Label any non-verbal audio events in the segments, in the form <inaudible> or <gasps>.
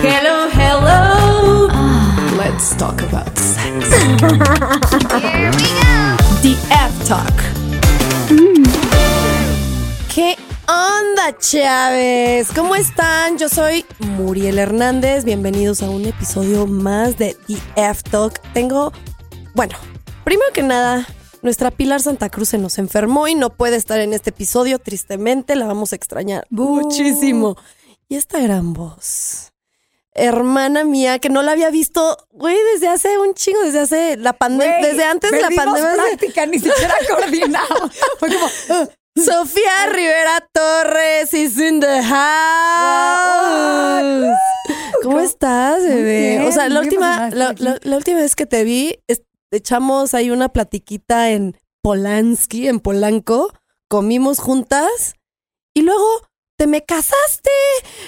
Hello, hello. Let's talk about sex. The F Talk. ¿Qué onda, Chávez? ¿Cómo están? Yo soy Muriel Hernández. Bienvenidos a un episodio más de The F Talk. Tengo, bueno, primero que nada, nuestra Pilar Santa Cruz se nos enfermó y no puede estar en este episodio. Tristemente, la vamos a extrañar muchísimo. Y esta gran voz, hermana mía, que no la había visto, güey, desde hace un chingo, desde hace la pandemia, desde antes de la pandemia. práctica, ni siquiera <laughs> coordinamos. Fue como, <laughs> Sofía Rivera Torres is in the house. ¿Cómo estás, bebé? bien, o sea, la última, la, última vez que te vi, es- echamos ahí una platiquita en Polanski, en Polanco, comimos juntas y luego te me casaste.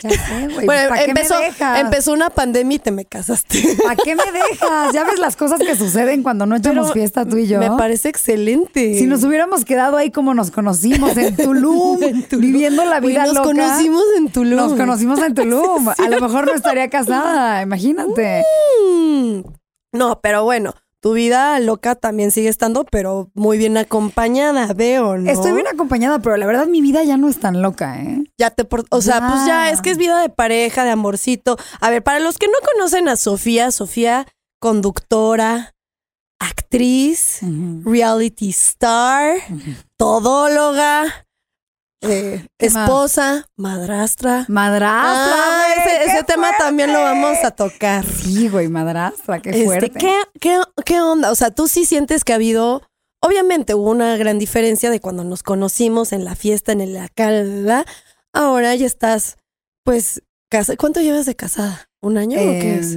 ya sé, güey. Bueno, ¿Para qué me dejas? empezó una pandemia y te me casaste. ¿Para qué me dejas? Ya ves las cosas que suceden cuando no echamos Pero fiesta tú y yo. Me parece excelente. Si nos hubiéramos quedado ahí como nos conocimos, en Tulum, <laughs> En Tulum. viviendo la vida nos loca. conocimos en Tulum. Nos conocimos en Tulum. <laughs> A lo mejor no estaría casada, imagínate. Mm. No, pero bueno, tu vida loca también sigue estando, pero muy bien acompañada, veo, ¿no? Estoy bien acompañada, pero la verdad mi vida ya no es tan loca, ¿eh? Ya te por- o sea, Ya. pues ya es que es vida de pareja, de amorcito. A ver, para los que no conocen a Sofía, Sofía, conductora, actriz, reality star, todóloga, eh, esposa, madrastra. Madrastra. Ah, güey, ese, tema también lo vamos a tocar. Sí, güey, madrastra, qué Este, fuerte. ¿qué, qué, qué onda? O sea, tú sí sientes que ha habido, obviamente hubo una gran diferencia de cuando nos conocimos en la fiesta, en la, la. ahora ya estás, pues, casa. ¿Cuánto llevas de casada? ¿Un año o qué es?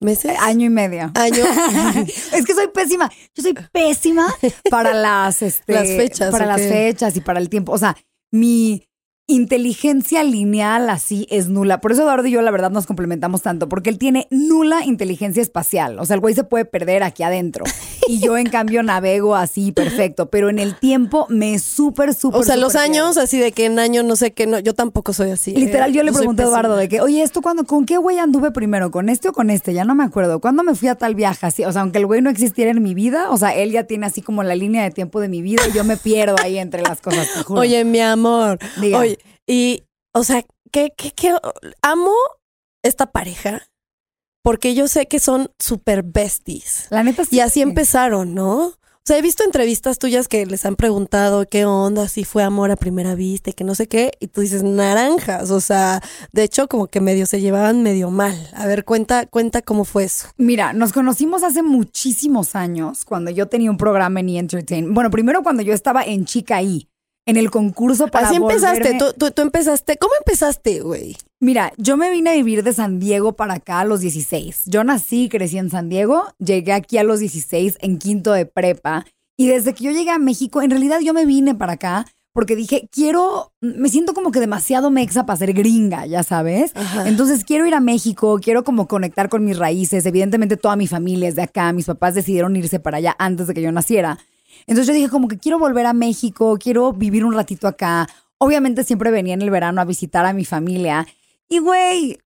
¿Meses? Año y medio. Año. <laughs> es que soy pésima. Yo soy pésima para las, <laughs> este, Las fechas, Para ¿o las fechas y para el tiempo. O sea, mi inteligencia lineal así es nula. Por eso Eduardo y yo, la verdad, nos complementamos tanto, porque él tiene nula inteligencia espacial. O sea, el güey se puede perder aquí adentro. Y yo, en cambio, navego así perfecto. Pero en el tiempo me súper, súper. O sea, los años, así de que en año no sé qué, no, yo tampoco soy así. ¿eh? Literal, yo le soy pregunté a. Eduardo de que, oye, ¿esto cuándo, con qué güey anduve primero? ¿Con este o con este? Ya no me acuerdo. ¿Cuándo me fui a tal viaje? Así, o sea, aunque el güey no existiera en mi vida, o sea, él ya tiene así como la línea de tiempo de mi vida y yo me pierdo ahí entre las cosas. Oye, mi amor. Diga. Oye, y, o sea, ¿qué, qué, qué? Amo esta pareja porque yo sé que son super besties. la neta sí. Y así empezaron, ¿no? O sea, he visto entrevistas tuyas que les han preguntado qué onda, si fue amor a primera vista y que no sé qué, y tú dices naranjas, o sea, de hecho como que medio se llevaban medio mal. A ver, cuenta, cuenta cómo fue eso. Mira, nos conocimos hace muchísimos años cuando yo tenía un programa en E! Entertain. Bueno, primero cuando yo estaba en Chica I, en el concurso para Así empezaste, volverme- tú, tú, tú empezaste, ¿cómo empezaste, güey? Mira, yo me vine a vivir de San Diego para acá a los 16. Yo nací y crecí en San Diego, llegué aquí a los 16 en quinto de prepa y desde que yo llegué a México, en realidad yo me vine para acá porque dije, quiero, me siento como que demasiado mexa para ser gringa, ya sabes. Ajá. Entonces quiero ir a México, quiero como conectar con mis raíces. Evidentemente toda mi familia es de acá, mis papás decidieron irse para allá antes de que yo naciera. Entonces yo dije como que quiero volver a México, quiero vivir un ratito acá. Obviamente siempre venía en el verano a visitar a mi familia. Y güey,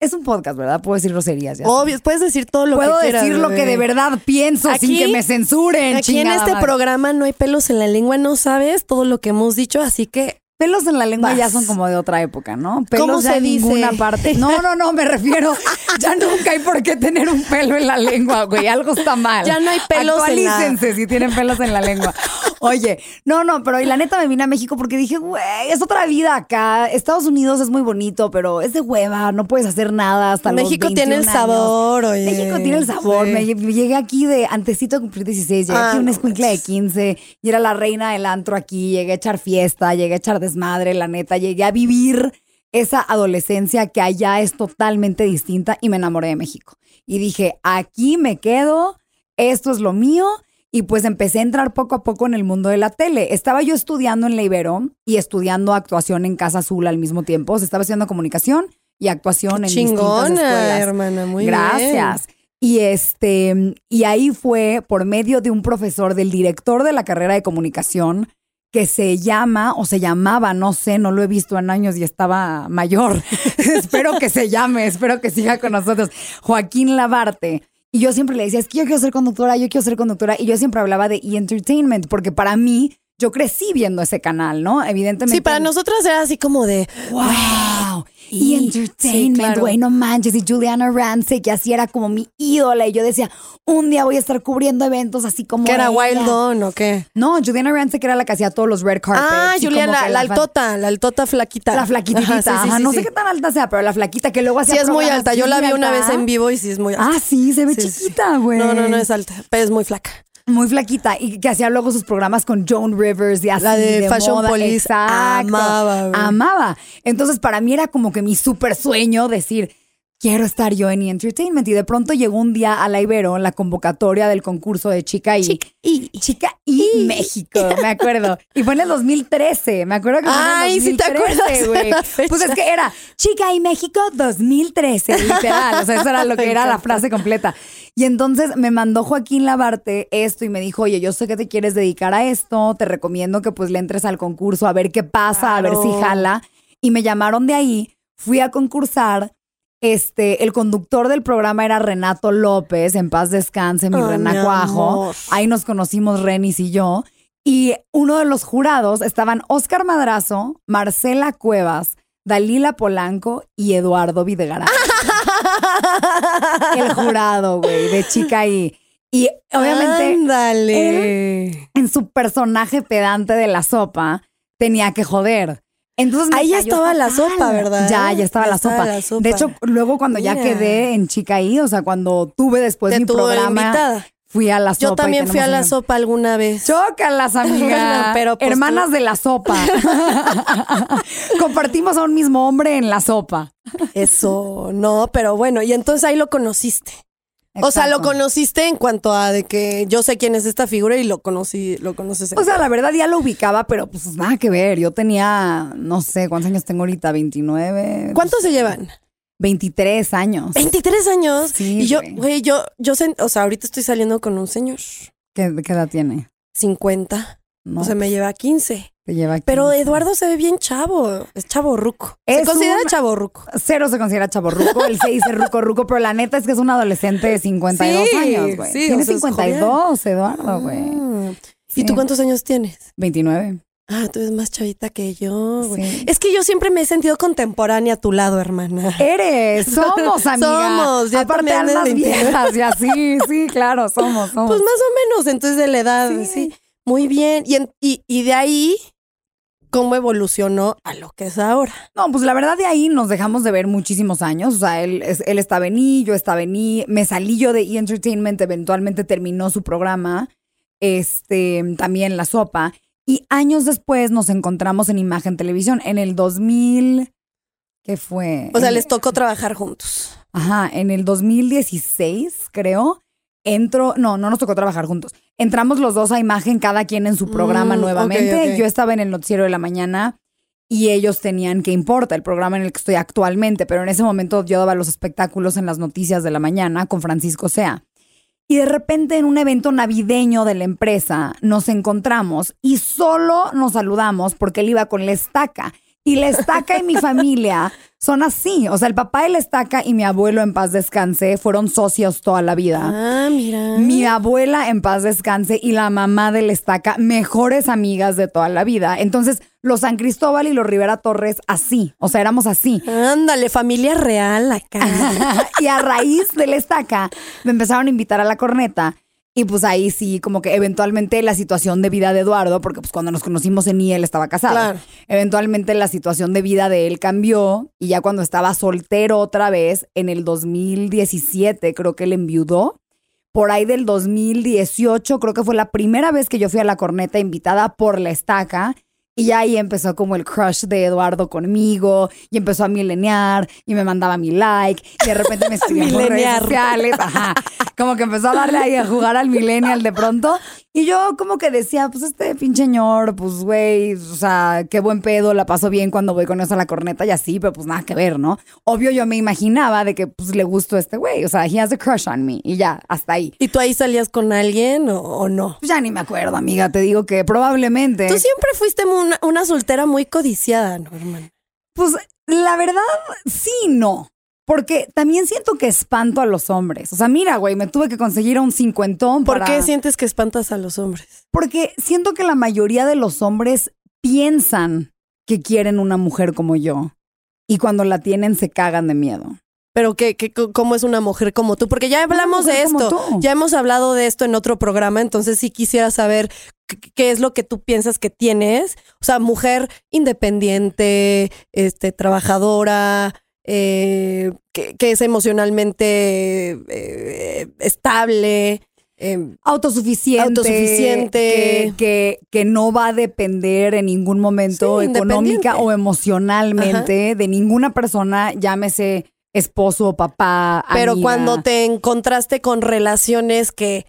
es un podcast, ¿verdad? Puedo decir groserías. ya sabes. Obvio, puedes decir todo lo Puedo que quieras. decir lo que de verdad pienso sin que me censuren. Aquí en este madre. programa no hay pelos en la lengua, no sabes todo lo que hemos dicho, así que Pelos en la lengua Vas. ya son como de otra época, ¿no? Pelos ¿Cómo se dice? ninguna parte. No, no, no, me refiero. <laughs> Ya nunca hay por qué tener un pelo en la lengua, güey. Algo está mal. Ya no hay pelos en la- Actualícense si tienen pelos en la lengua. Oye, no, no, pero y la neta me vine a México porque dije, güey, es otra vida acá. Estados Unidos es muy bonito, pero es de hueva, no puedes hacer nada hasta los México tiene el 21 años. sabor, oye. México tiene el sabor. Sí. Me, lle- me llegué aquí de antesito de cumplir 16, llegué Ah, aquí un no escuincle de manches. 15 y era la reina del antro aquí, llegué a echar fiesta, llegué a echar desmadre, la neta, llegué a vivir esa adolescencia que allá es totalmente distinta y me enamoré de México. Y dije, aquí me quedo, esto es lo mío. Y pues empecé a entrar poco a poco en el mundo de la tele. Estaba yo estudiando en la Ibero y estudiando actuación en Casa Azul al mismo tiempo. O sea, estaba estudiando comunicación y actuación en distintas Chingona, escuelas. hermana, muy bien. Gracias. Y este, y ahí fue por medio de un profesor, del director de la carrera de comunicación, que se llama o se llamaba, no sé, no lo he visto en años y estaba mayor. <laughs> espero que se llame, espero que siga con nosotros. Joaquín Labarte. Y yo siempre le decía, es que yo quiero ser conductora, yo quiero ser conductora. Y yo siempre hablaba de E! Entertainment, porque para mí, yo crecí viendo ese canal, ¿no? Evidentemente. Sí, para nosotras era así como de, wow. Y- Y Entertainment, sí, claro. güey, no manches. Y Juliana Rancic, que así era como mi ídola. Y yo decía, un día voy a estar cubriendo eventos así como. que era. Wild Dawn o qué. No, Juliana Rancic era la que hacía todos los red carpets. Ah, y como Juliana, que la, fan- altota, la altota flaquita. La flaquitita. Ajá, sí, sí, ajá, no sé qué tan alta sea, pero la flaquita que luego hacía Sí, es muy alta. Yo la vi una vez en vivo y sí es muy alta. Ah, sí, se ve chiquita, güey. No, no, no es alta, pero es muy flaca. Muy flaquita y que hacía luego sus programas con Joan Rivers y así La de Fashion moda. Police, Exacto. amaba. Amaba. Entonces para mí era como que mi súper sueño decir, quiero estar yo en E! Entertainment. Y de pronto llegó un día a la Ibero, la convocatoria del concurso de Chica y... Y Chica <laughs> y México, me acuerdo. Y fue en el 2013, me acuerdo que fue en el Ay, sí te 2013, acuerdas de güey. fecha. Pues es que era Chica y México 2013, literal. O sea, eso era lo que <laughs> era la frase completa. Y entonces me mandó Joaquín Labarte esto y me dijo, oye, yo sé que te quieres dedicar a esto, te recomiendo que pues le entres al concurso a ver qué pasa, a ver si jala. Y me llamaron de ahí, fui a concursar. Este, el conductor del programa era Renato López, en paz descanse, mi mi renacuajo. Ahí nos conocimos Renis y yo. Y uno de los jurados estaban Oscar Madrazo, Marcela Cuevas, Dalila Polanco y Eduardo Videgaray. el jurado, güey, de chica y. Y obviamente Ándale. en su personaje pedante de la sopa tenía que joder. Entonces me Ahí ya estaba la sopa, ¿verdad? Ya, ya estaba, Ya la, estaba sopa. la sopa. De hecho, luego cuando ya quedé en Chica I, o sea, cuando tuve después Te mi programa, fui a la sopa. Yo también fui a la una- sopa alguna vez. Chócalas, <laughs> amiga. Pero, pues, Hermanas tú- de la sopa. <laughs> Compartimos a un mismo hombre en la sopa. Eso, no, pero bueno, y entonces ahí lo conociste. O sea, lo conociste en cuanto a de que yo sé quién es esta figura y lo conocí, lo conoces. en- O sea, la verdad ya lo ubicaba, pero pues nada que ver. Yo tenía, no sé, ¿cuántos años tengo ahorita? ¿29? ¿Cuántos se llevan? 23 años. 23 años. Sí, y yo, güey. yo, yo, o sea, ahorita estoy saliendo con un señor, ¿Qué, qué edad tiene? 50. No, o sea, me lleva 15. Lleva aquí. Pero Eduardo se ve bien chavo, es chavo ruco. Se considera chavo ruco. Cero se considera chaborruco, él se dice ruco ruco, pero la neta es que es un adolescente de 52 Sí, años, güey. sí, Tiene o sea, es 52, Eduardo, güey. Ah. Sí. ¿Y tú cuántos años tienes? 29. Ah, tú eres más chavita que yo, güey. Sí. Es que yo siempre me he sentido contemporánea a tu lado, hermana. Eres, somos, <laughs> amiga. Somos, ya Aparte 29. viejas y así, sí, claro, somos, somos. Pues más o menos, entonces de la edad, sí. Sí. Muy bien. Y, en- y, y de ahí, ¿cómo evolucionó a lo que es ahora? No, pues la verdad de ahí nos dejamos de ver muchísimos años. O sea, él, él estaba en I, yo estaba en I. Me salí yo de E! Entertainment, eventualmente terminó su programa. Este, también La Sopa. Y años después nos encontramos en Imagen Televisión, en el 2000. ¿Qué fue? O sea, les tocó trabajar juntos. Ajá, en el 2016, creo, entro, no, no nos tocó trabajar juntos. Entramos los dos a imagen, cada quien en su programa Mm, nuevamente. ok, ok. Yo estaba en el noticiero de la mañana y ellos tenían que importa el programa en el que estoy actualmente, pero en ese momento yo daba los espectáculos en las noticias de la mañana con Francisco Sea. Y de repente en un evento navideño de la empresa nos encontramos y solo nos saludamos porque él iba con la estaca. Y la estaca y mi <laughs> familia son así. O sea, el papá de la estaca y mi abuelo en paz descanse fueron socios toda la vida. Ah, mira. Mi abuela en paz descanse y la mamá de la estaca, mejores amigas de toda la vida. Entonces, los San Cristóbal y los Rivera Torres, así. O sea, éramos así. Ándale, familia real acá. <laughs> y a raíz de la estaca, me empezaron a invitar a la corneta. Y pues ahí sí, como que eventualmente la situación de vida de Eduardo, porque pues cuando nos conocimos en I, él estaba casado. Claro. Eventualmente la situación de vida de él cambió y ya cuando estaba soltero otra vez, en el 2017 creo que él enviudó. Por ahí del 2018 creo que fue la primera vez que yo fui a la corneta invitada por la estaca. Y ya ahí empezó como el crush de Eduardo conmigo y empezó a milenear y me mandaba mi like y de repente me <laughs> escribía por redes sociales. Ajá. Como que empezó a darle ahí a jugar al millennial de pronto Y yo como que decía, pues este pinche señor, pues güey, o sea, qué buen pedo, la paso bien cuando voy con eso a la corneta y así, pero pues nada que ver, ¿no? Obvio yo me imaginaba de que pues le gustó a este güey, o sea, he has a crush on me y ya, hasta ahí. ¿Y tú ahí salías con alguien o, no? Pues ya ni me acuerdo, amiga, te digo que probablemente. Tú siempre fuiste una, una soltera muy codiciada, ¿no, hermano? Pues la verdad, sí, no. Porque también siento que espanto a los hombres. O sea, mira, güey, me tuve que conseguir un cincuentón. ¿Por qué sientes que espantas a los hombres? Porque siento que la mayoría de los hombres piensan que quieren una mujer como yo. Y cuando la tienen se cagan de miedo. Pero ¿qué, qué, cómo es una mujer como tú? Porque ya hablamos de esto, ya hemos hablado de esto en otro programa, entonces sí quisiera saber qué es lo que tú piensas que tienes. O sea, mujer independiente, este, trabajadora, eh, que, es emocionalmente eh, estable. Em, autosuficiente, autosuficiente. Que, que, no va a depender en ningún momento económica o emocionalmente de ninguna persona, llámese esposo, papá. Pero cuando te encontraste con relaciones que,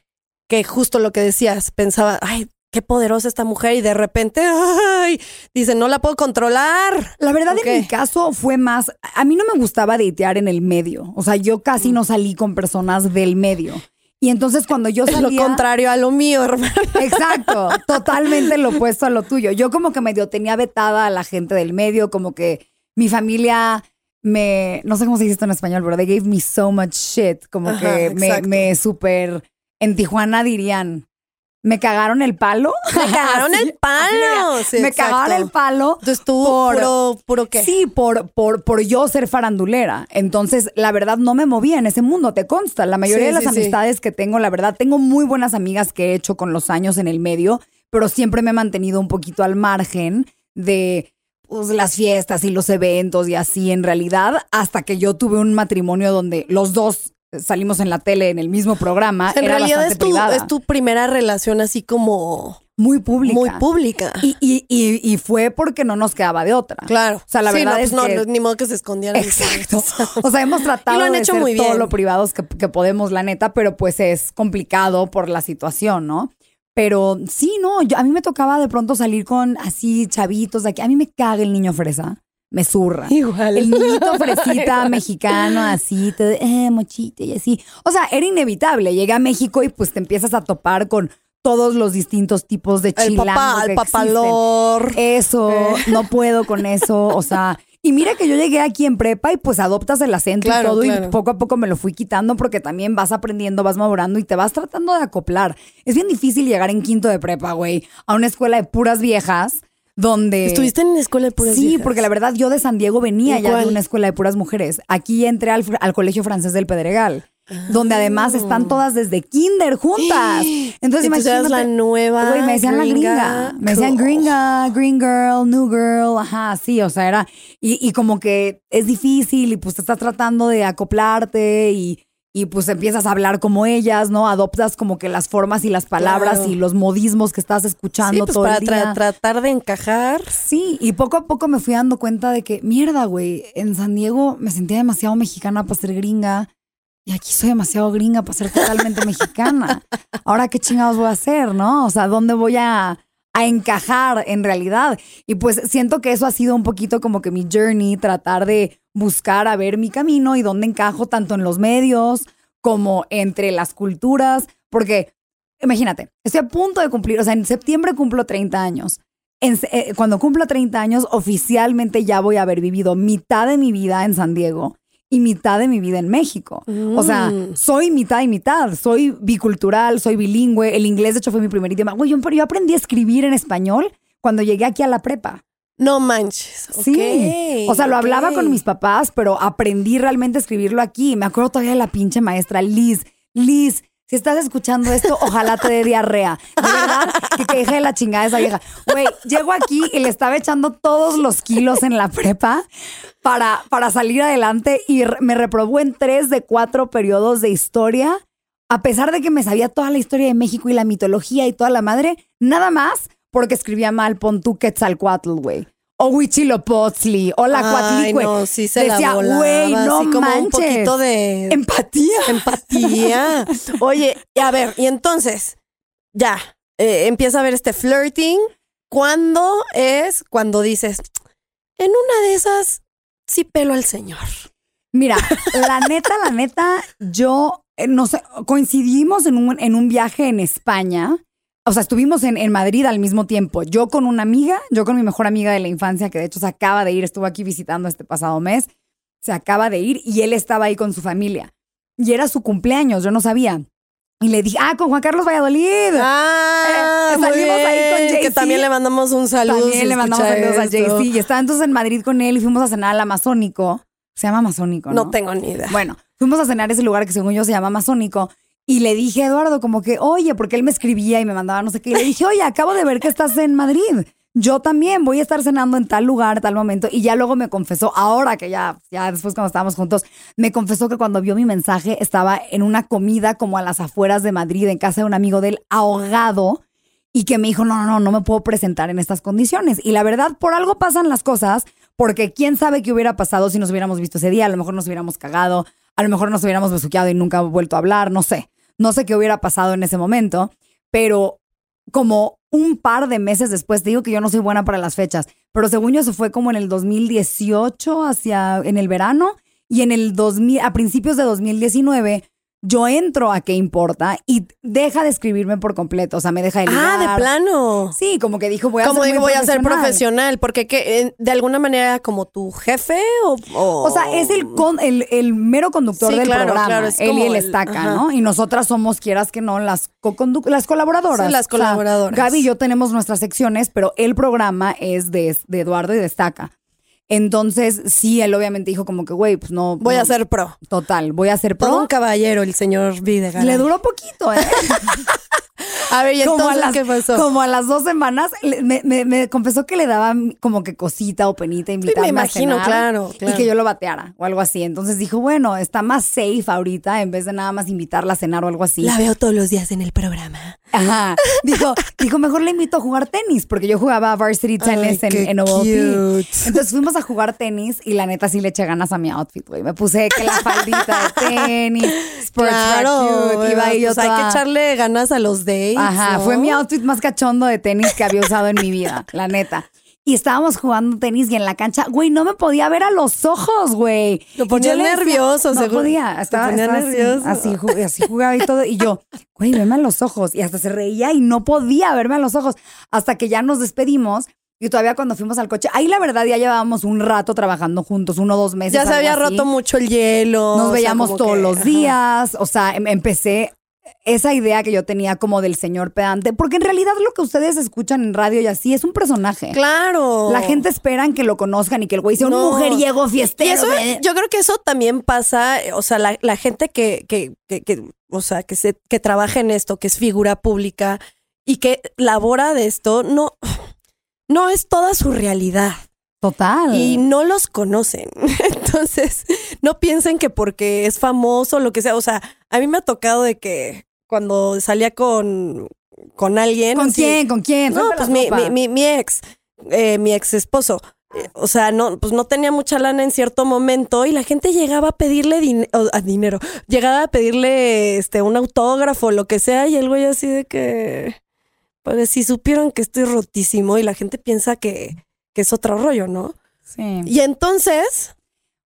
que justo lo que decías, pensaba, ay, qué poderosa esta mujer y de repente, ay, dice, no la puedo controlar. La verdad en mi caso fue más, a mí no me gustaba datear en el medio, o sea, yo casi no salí con personas del medio. Y entonces cuando yo salía... lo contrario a lo mío, hermano. Exacto, totalmente lo opuesto a lo tuyo. Yo como que medio tenía vetada a la gente del medio, como que mi familia me, no sé cómo se dice esto en español, pero they gave me so much shit, como que me, me super, en Tijuana dirían, me cagaron el palo. <laughs> Me cagaron el palo. me cagaron el palo. Entonces tú, por, puro, qué? Sí, por, por, por yo ser farandulera. Entonces, la verdad, no me movía en ese mundo, te consta. La mayoría de las amistades que tengo, la verdad, tengo muy buenas amigas que he hecho con los años en el medio, pero siempre me he mantenido un poquito al margen de pues, las fiestas y los eventos y así en realidad, hasta que yo tuve un matrimonio donde los dos salimos en la tele en el mismo programa. En realidad es tu, es tu primera relación así como muy pública. Muy pública. Y, y, y, fue porque no nos quedaba de otra. Claro. O sea, la verdad pues es no, que... ni modo que se escondieran. Exacto. <laughs> O sea, hemos tratado de ser todo lo privados que, que, podemos, la neta, pero pues es complicado por la situación, ¿no? Pero sí, no, yo, a mí me tocaba de pronto salir con así chavitos de aquí. A mí me caga el niño fresa me zurra. Igual. El niñito fresita <laughs> mexicano, así, todo, eh, mochito y así. O sea, era inevitable. Llegué a México y pues te empiezas a topar con todos los distintos tipos de chilango. El papá, el papalor. Eso, eh. no puedo con eso. O sea, y mira que yo llegué aquí en prepa y pues adoptas el acento y todo y poco a poco me lo fui quitando porque también vas aprendiendo, vas madurando y te vas tratando de acoplar. Es bien difícil llegar en quinto de prepa, güey, a una escuela de puras viejas donde... ¿Estuviste en una escuela de puras Sí, porque la verdad yo de San Diego venía ya de una escuela de puras mujeres. Aquí entré al, Colegio Francés del Pedregal. donde además están ah. todas desde kinder juntas. <gasps> Entonces, imagínate. la nueva. me decían la gringa. Me decían gringa, green girl, new girl. Ajá, sí, o sea, era. Y, y como que es difícil y pues te estás tratando de acoplarte y y pues empiezas a hablar como ellas, ¿no? Adoptas como que las formas y las palabras y los modismos que estás escuchando pues todo para el día. tratar de encajar. Sí, y poco a poco me fui dando cuenta de que, mierda, güey, en San Diego me sentía demasiado mexicana para ser gringa y aquí soy demasiado gringa para ser totalmente mexicana. Ahora, ¿qué chingados voy a hacer, no? O sea, ¿dónde voy a a encajar en realidad. Y pues siento que eso ha sido un poquito como que mi journey, tratar de buscar a ver mi camino y dónde encajo tanto en los medios como entre las culturas, porque imagínate, estoy a punto de cumplir, o sea, en septiembre cumplo 30 años. Eh, cuando cumplo 30 años, oficialmente ya voy a haber vivido mitad de mi vida en San Diego y mitad de mi vida en México. O sea, mm. soy mitad y mitad. Soy bicultural, soy bilingüe. El inglés, de hecho, fue mi primer idioma. Güey, yo, yo aprendí a escribir en español cuando llegué aquí a la prepa. No manches. Sí. o sea, lo hablaba con mis papás, pero aprendí realmente a escribirlo aquí. Me acuerdo todavía de la pinche maestra Liz. Liz, si estás escuchando esto, ojalá te dé diarrea. De verdad, que, que de la chingada esa vieja. Güey, llego aquí y le estaba echando todos los kilos en la prepa para, para salir adelante y me reprobó en tres de cuatro periodos de historia. A pesar de que me sabía toda la historia de México y la mitología y toda la madre, nada más porque escribía mal pon tu Quetzalcoatl, güey. O Huitzilopochtli, o la Cuatlicue. no, sí se Decía, güey, no así como un poquito de... Empatía. Empatía. <laughs> Oye, a ver, y entonces, ya, eh, empieza a haber este flirting. ¿Cuándo es cuando dices, en una de esas, sí pelo al señor? Mira, la neta, la neta, yo, eh, no sé, coincidimos en un, en un viaje en España. O sea, estuvimos en, en Madrid al mismo tiempo. Yo con una amiga, yo con mi mejor amiga de la infancia, que de hecho se acaba de ir, estuvo aquí visitando este pasado mes, se acaba de ir y él estaba ahí con su familia. Y era su cumpleaños, yo no sabía. Y le dije, ah, con Juan Carlos Valladolid. Ah, Eh, muy salimos ahí con bien, Que también le mandamos un saludo. También si le mandamos saludos a esto. Jay-Z. Y estaba entonces en Madrid con él y fuimos a cenar al Amazónico. Se llama Amazónico, ¿no? No tengo ni idea. Bueno, fuimos a cenar a ese lugar que según yo se llama Amazónico. Y le dije a Eduardo como que, oye, porque él me escribía y me mandaba no sé qué. Y le dije, oye, acabo de ver que estás en Madrid. Yo también voy a estar cenando en tal lugar, tal momento. Y ya luego me confesó, ahora que ya, ya después cuando estábamos juntos, me confesó que cuando vio mi mensaje estaba en una comida como a las afueras de Madrid, en casa de un amigo de él, ahogado. Y que me dijo, no, no, no, no me puedo presentar en estas condiciones. Y la verdad, por algo pasan las cosas, porque quién sabe qué hubiera pasado si nos hubiéramos visto ese día. A lo mejor nos hubiéramos cagado, a lo mejor nos hubiéramos besuqueado y nunca vuelto a hablar, no sé. No sé qué hubiera pasado en ese momento, pero como un par de meses después, te digo que yo no soy buena para las fechas, pero según yo eso fue como en el 2018, hacia, en el verano, y en el 2000, a principios de 2019, yo entro a qué importa y deja de escribirme por completo, o sea, me deja de ah, ligar. de plano. Sí, como que dijo, voy a Como ser digo, voy a ser profesional, porque que, eh, de alguna manera como tu jefe o... O, O sea, es el, con- el, el mero conductor Sí, del claro, programa. claro, es él y él el- estaca, ajá. ¿no? Y nosotras somos, quieras que no, las, co-condu- las colaboradoras. Sí, las O sea, colaboradoras. Gaby y yo tenemos nuestras secciones, pero el programa es de, de Eduardo y de Estaca. Entonces, sí, él obviamente dijo como que, güey, pues no. Voy no, a ser pro. Total, voy a ser Todo un pro. caballero el señor Videgaray. Le duró poquito, ¿eh? <laughs> A ver, ¿y como, a entonces las, qué pasó? como a las dos semanas, me, me- me confesó que le daba como que cosita o penita invitarme imagino, a cenar claro, claro. y que yo lo bateara o algo así. Entonces dijo, bueno, está más safe ahorita en vez de nada más invitarla a cenar o algo así. La veo todos los días en el programa. Ajá. Dijo, dijo, mejor le invito a jugar tenis porque yo jugaba varsity tennis Ay, en, en cute. Entonces fuimos a jugar tenis y la neta sí le eché ganas a mi outfit, güey. Me puse que la faldita de tenis, sports bra cute, iba ahí yo pues hay que toda- echarle ganas a los dates. Ajá, ¿no? fue mi outfit más cachondo de tenis que había usado en mi vida, <laughs> la neta. Y estábamos jugando tenis y en la cancha, güey, no me podía ver a los ojos, güey. Lo ponía nervioso, No seguro. podía, estaba, ponía estaba nervioso. Así, así jugaba y todo. Y yo, güey, veme a los ojos. Y hasta se reía y no podía verme a los ojos. Hasta que ya nos despedimos. Y todavía cuando fuimos al coche, ahí la verdad ya llevábamos un rato trabajando juntos, uno o dos meses. Ya se había así. roto mucho el hielo. Nos veíamos todos que- los ajá. días, o sea, em- empecé esa idea que yo tenía como del señor pedante, porque en realidad lo que ustedes escuchan en radio y así es un personaje. Claro. La gente esperan que lo conozcan y que el güey sea No. un mujeriego Y fiestero. eso, güey. yo creo que eso también pasa, eh, o sea, la, la gente que, que, que, que, o sea, que se, que trabaja en esto, que es figura pública y que labora de esto, no, no es toda su realidad. Total. y no los conocen. <laughs> Entonces, no piensen que porque es famoso lo que sea. O sea, a mí me ha tocado de que cuando salía con, con alguien. ¿Con así- quién? ¿Con quién? No, pues mi, mi, mi, mi ex, eh, mi ex esposo. Eh, O sea, no, pues no tenía mucha lana en cierto momento y la gente llegaba a pedirle din- a dinero, llegaba a pedirle este un autógrafo lo que sea y el güey así de que, pues si supieron que estoy rotísimo y la gente piensa que, que es otro rollo, ¿no? Sí. Y entonces,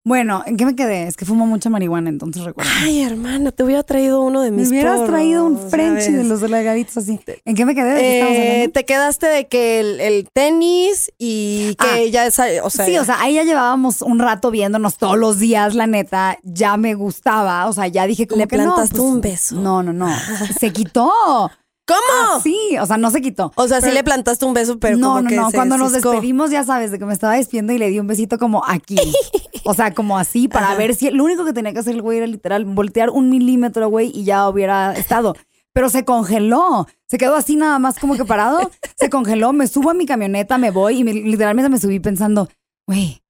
Bueno, ¿en qué me quedé? Es que fumo mucha marihuana, entonces recuerdo. ay hermana, te hubiera traído uno de Me mis hubieras porros, traído un ¿sabes? de los delgaditos así. ¿En qué me quedé? ¿De qué estamos Eh, te quedaste de que el, el tenis y que Ah. ya es, o sea, sí, o sea, ahí ya llevábamos un rato viéndonos todos los días, la neta, ya me gustaba, o sea, ya dije como Le que no, plantaste pues, un beso. No, no, no, <laughs> se quitó. ¿Cómo? Ah, sí, o sea, no se quitó. O sea, sí le plantaste un beso, pero no, como no, que no, se cuando nos despedimos, ya sabes, de que me estaba despidiendo y le di un besito como aquí. <laughs> O sea, como así, para Ajá. ver si lo único que tenía que hacer el güey era literal voltear un milímetro, güey, y ya hubiera estado. Pero se congeló. Se quedó así nada más como que parado. Se congeló. Me subo a mi camioneta, me voy y me- literalmente me subí pensando, güey,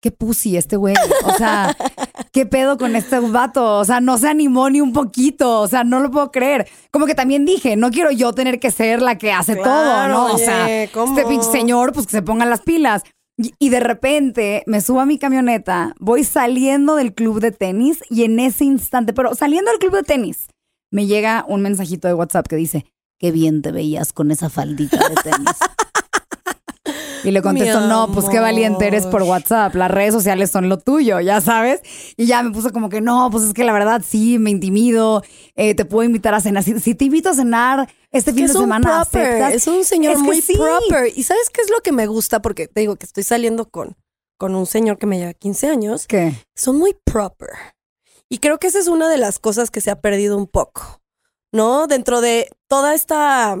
qué pussy este güey. O sea, qué pedo con este vato. O sea, no se animó ni un poquito. O sea, no lo puedo creer. Como que también dije, no quiero yo tener que ser la que hace todo, ¿no? O oye, sea, ¿cómo? este pinche señor, pues que se pongan las pilas. Y, y de repente me subo a mi camioneta, voy saliendo del club de tenis y en ese instante, pero saliendo del club de tenis, me llega un mensajito de WhatsApp que dice, qué bien te veías con esa faldita de tenis. <laughs> Y le contesto, no, pues qué valiente eres por. WhatsApp. Las redes sociales son lo tuyo, ya sabes. Y ya me puso como que no, pues es que la verdad sí, me intimido. eh, te puedo invitar a cenar. Si, si te invito a cenar este fin de semana, proper, ¿aceptas? es un señor Es que muy sí. proper. ¿Y sabes qué es lo que me gusta? Porque te digo que estoy saliendo con, con un señor que me lleva 15 años. ¿Qué? Son muy proper. Y creo que esa es una de las cosas que se ha perdido un poco, ¿no? Dentro de toda esta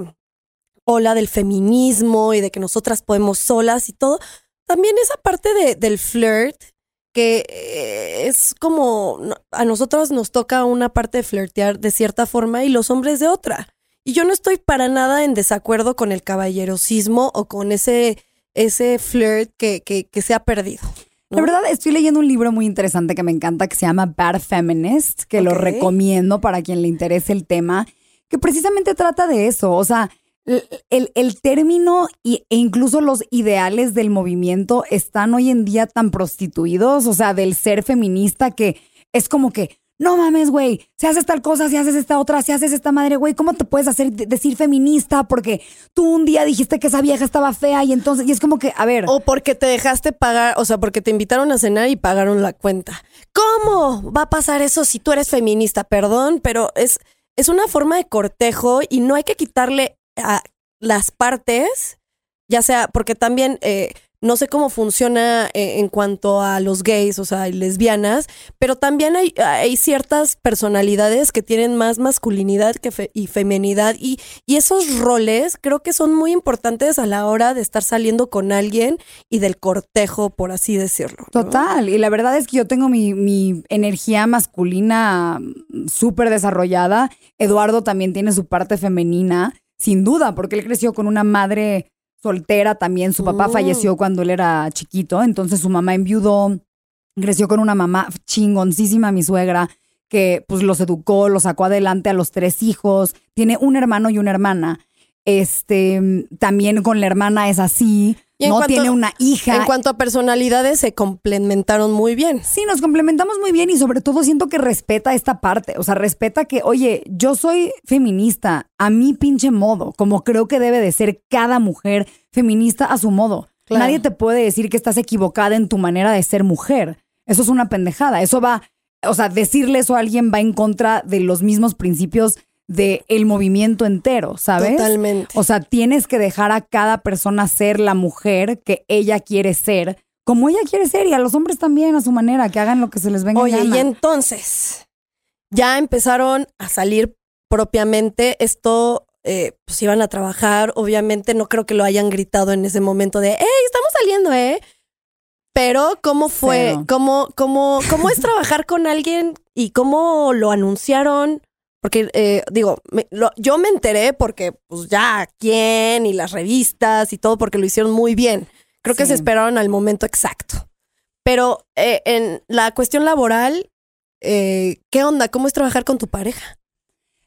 ola del feminismo y de que nosotras podemos solas y todo, también esa parte de, del flirt que eh, es como a nosotros nos toca una parte de flirtear de cierta forma y los hombres de otra. Y yo no estoy para nada en desacuerdo con el caballerosismo o con ese, ese flirt que, que, que se ha perdido. ¿no? La verdad, estoy leyendo un libro muy interesante que me encanta que se llama Bad Feminist, que lo Ok. recomiendo para quien le interese el tema, que precisamente trata de eso. O sea, el, el- término e incluso los ideales del movimiento están hoy en día tan prostituidos, o sea, del ser feminista que es como que. No mames, güey. Si haces tal cosa, si haces esta otra, si haces esta madre, güey, ¿cómo te puedes hacer de- decir feminista? Porque tú un día dijiste que esa vieja estaba fea y entonces, y es como que, a ver. O porque te dejaste pagar, o sea, porque te invitaron a cenar y pagaron la cuenta. ¿Cómo va a pasar eso si tú eres feminista? Perdón, pero es, es una forma de cortejo y no hay que quitarle a las partes, ya sea, porque también eh, no sé cómo funciona eh, en cuanto a los gays, o sea, lesbianas, pero también hay, ciertas personalidades que tienen más masculinidad que fe- y feminidad y, esos roles creo que son muy importantes a la hora de estar saliendo con alguien y del cortejo, por así decirlo. Total, y la verdad es que yo tengo mi, mi energía masculina mm, súper desarrollada. Eduardo también tiene su parte femenina, sin duda, porque él creció con una madre soltera también. Su papá Mm. falleció cuando él era chiquito, entonces su mamá enviudó. Creció con una mamá chingoncísima, mi suegra, que pues los educó, los sacó adelante a los tres hijos. Tiene un hermano y una hermana. Este, también con la hermana es así. Y no cuanto- tiene una hija. En cuanto a personalidades, se complementaron muy bien. Sí, nos complementamos muy bien y sobre todo siento que respeta esta parte. O sea, respeta que, oye, yo soy feminista a mi pinche modo, como creo que debe de ser cada mujer feminista a su modo. Claro. Nadie te puede decir que estás equivocada en tu manera de ser mujer. Eso es una pendejada. Eso va, o sea, decirle eso a alguien va en contra de los mismos principios del el movimiento entero, ¿sabes? Totalmente. O sea, tienes que dejar a cada persona ser la mujer que ella quiere ser, como ella quiere ser, y a los hombres también a su manera, que hagan lo que se les venga en Oye, y entonces, ya empezaron a salir propiamente. Esto, eh, pues iban a trabajar. Obviamente, no creo que lo hayan gritado en ese momento de, ¡Hey, estamos saliendo, eh! Pero, ¿cómo fue? Cero. ¿Cómo, cómo, ¿Cómo es trabajar con alguien y cómo lo anunciaron? Porque, eh, digo, me- lo- yo me enteré porque, pues ya, quién y las revistas y todo, porque lo hicieron muy bien. Creo que se esperaron al momento exacto. Pero eh, en la cuestión laboral, eh, ¿qué onda? ¿Cómo es trabajar con tu pareja?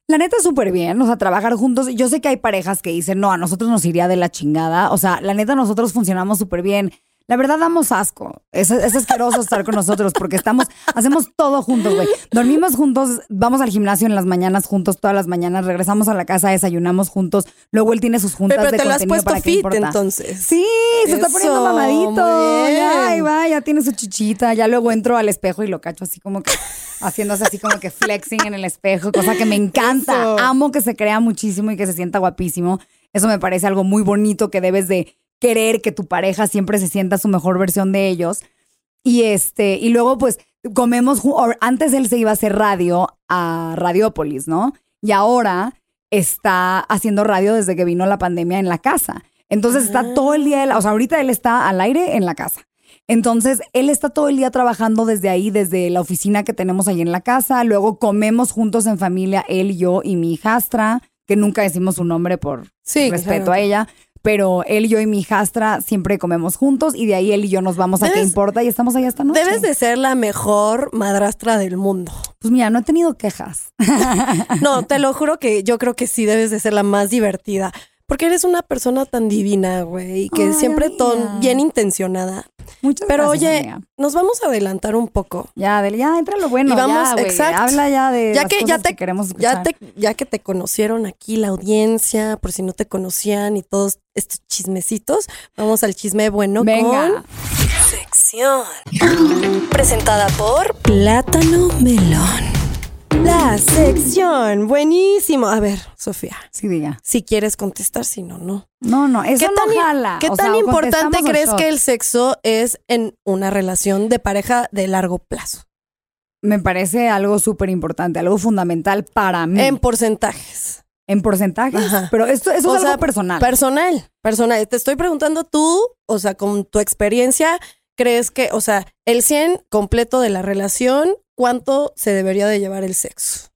La neta, súper bien, o sea, trabajar juntos. Yo sé que hay parejas que dicen, no, a nosotros nos iría de la chingada. O sea, la neta, nosotros funcionamos súper bien. La verdad, damos asco. Es, es asqueroso estar con nosotros porque estamos, hacemos todo juntos, güey. Dormimos juntos, vamos al gimnasio en las mañanas juntos, todas las mañanas, regresamos a la casa, desayunamos juntos. Luego él tiene sus juntas Pero de te lo has contenido puesto para fit importa. entonces. Sí, se está poniendo mamadito. Ya, ahí va, ya tiene su chichita. Ya luego entro al espejo y lo cacho así como que haciéndose así como que flexing en el espejo, cosa que me encanta. Eso. Amo que se crea muchísimo y que se sienta guapísimo. Eso me parece algo muy bonito que debes de querer que tu pareja siempre se sienta su mejor versión de ellos. Y este, y luego pues comemos, antes él se iba a hacer radio a Radiópolis, ¿no? Y ahora está haciendo radio desde que vino la pandemia en la casa. Entonces está todo el día, o sea, ahorita él está al aire en la casa. Entonces, él está todo el día trabajando desde ahí, desde la oficina que tenemos ahí en la casa. Luego comemos juntos en familia, él, yo y mi hijastra, que nunca decimos su nombre por Sí, respeto claro. a ella. Pero él, yo y mi hijastra siempre comemos juntos y de ahí él y yo nos vamos a qué importa y estamos ahí esta noche. Debes de ser la mejor madrastra del mundo. Pues mira, no he tenido quejas. <laughs> No, te lo juro que yo creo que sí debes de ser la más divertida. Porque eres una persona tan divina, güey, que Ay, siempre ton- bien intencionada. Muchas Pero gracias, oye, amiga. nos vamos a adelantar un poco. Ya, Adel, ya entra lo bueno. Y vamos- ya, exacto. Habla ya de Ya las que ya te, que queremos ya escuchar. te ya que te conocieron aquí la audiencia, por si no te conocían y todos estos chismecitos, vamos al chisme bueno Venga. con sección presentada por Plátano Melón. La sección, buenísimo. A ver, Sofía, Sí, diga. si quieres contestar, si no, no. No, no, eso no tan, jala. ¿qué O tan sea, importante crees que el sexo es en una relación de pareja de largo plazo? Me parece algo súper importante, algo fundamental para mí. En porcentajes. En porcentajes. Ajá. Pero esto, eso O es sea, algo personal. Personal, personal. Te estoy preguntando tú, o sea, con tu experiencia, ¿crees que, o sea, el 100 completo de la relación, cuánto se debería de llevar el sexo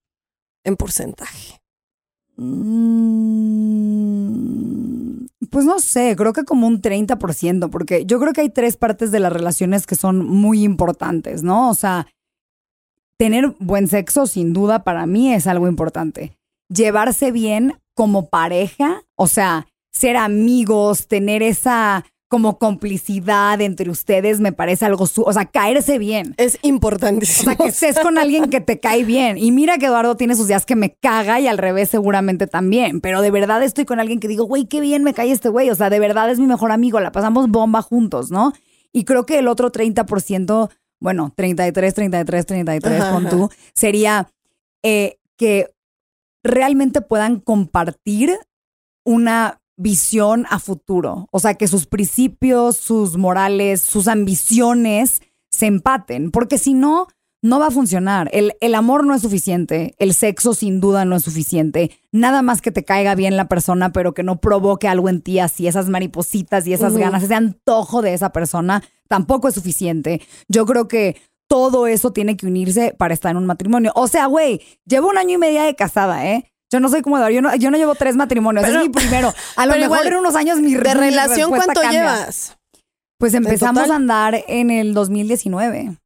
en porcentaje? Mm, Pues no sé, creo que como un 30%, porque yo creo que hay tres partes de las relaciones que son muy importantes, ¿no? O sea, tener buen sexo, sin duda, para mí es algo importante. Llevarse bien como pareja, o sea, ser amigos, tener esa como complicidad entre ustedes, me parece algo, su o sea, caerse bien. Es O importantísimo. sea, que estés con alguien que te cae bien. Y mira que Eduardo tiene sus días que me caga y al revés seguramente también. Pero de verdad estoy con alguien que digo, güey, qué bien me cae este güey. O sea, de verdad es mi mejor amigo. La pasamos bomba juntos, ¿no? Y creo que el otro 30%, bueno, 33, 33, 33, Ajá, con ajá. tú, sería eh, que realmente puedan compartir una visión a futuro. O sea, que sus principios, sus morales, sus ambiciones se empaten, porque si no, no va a funcionar. El, el amor no es suficiente, el sexo sin duda no es suficiente. Nada más que te caiga bien la persona, pero que no provoque algo en ti así, esas maripositas y esas ganas, ese antojo de esa persona, tampoco es suficiente. Yo creo que todo eso tiene que unirse para estar en un matrimonio. O sea, güey, llevo un año y medio de casada, ¿eh? Yo no soy como Eduardo, yo no, yo no llevo tres matrimonios, Pero- es mi primero. A lo pero mejor igual, en unos años mi ¿De mi relación cuánto cambia. llevas? Pues empezamos a andar en el 2019.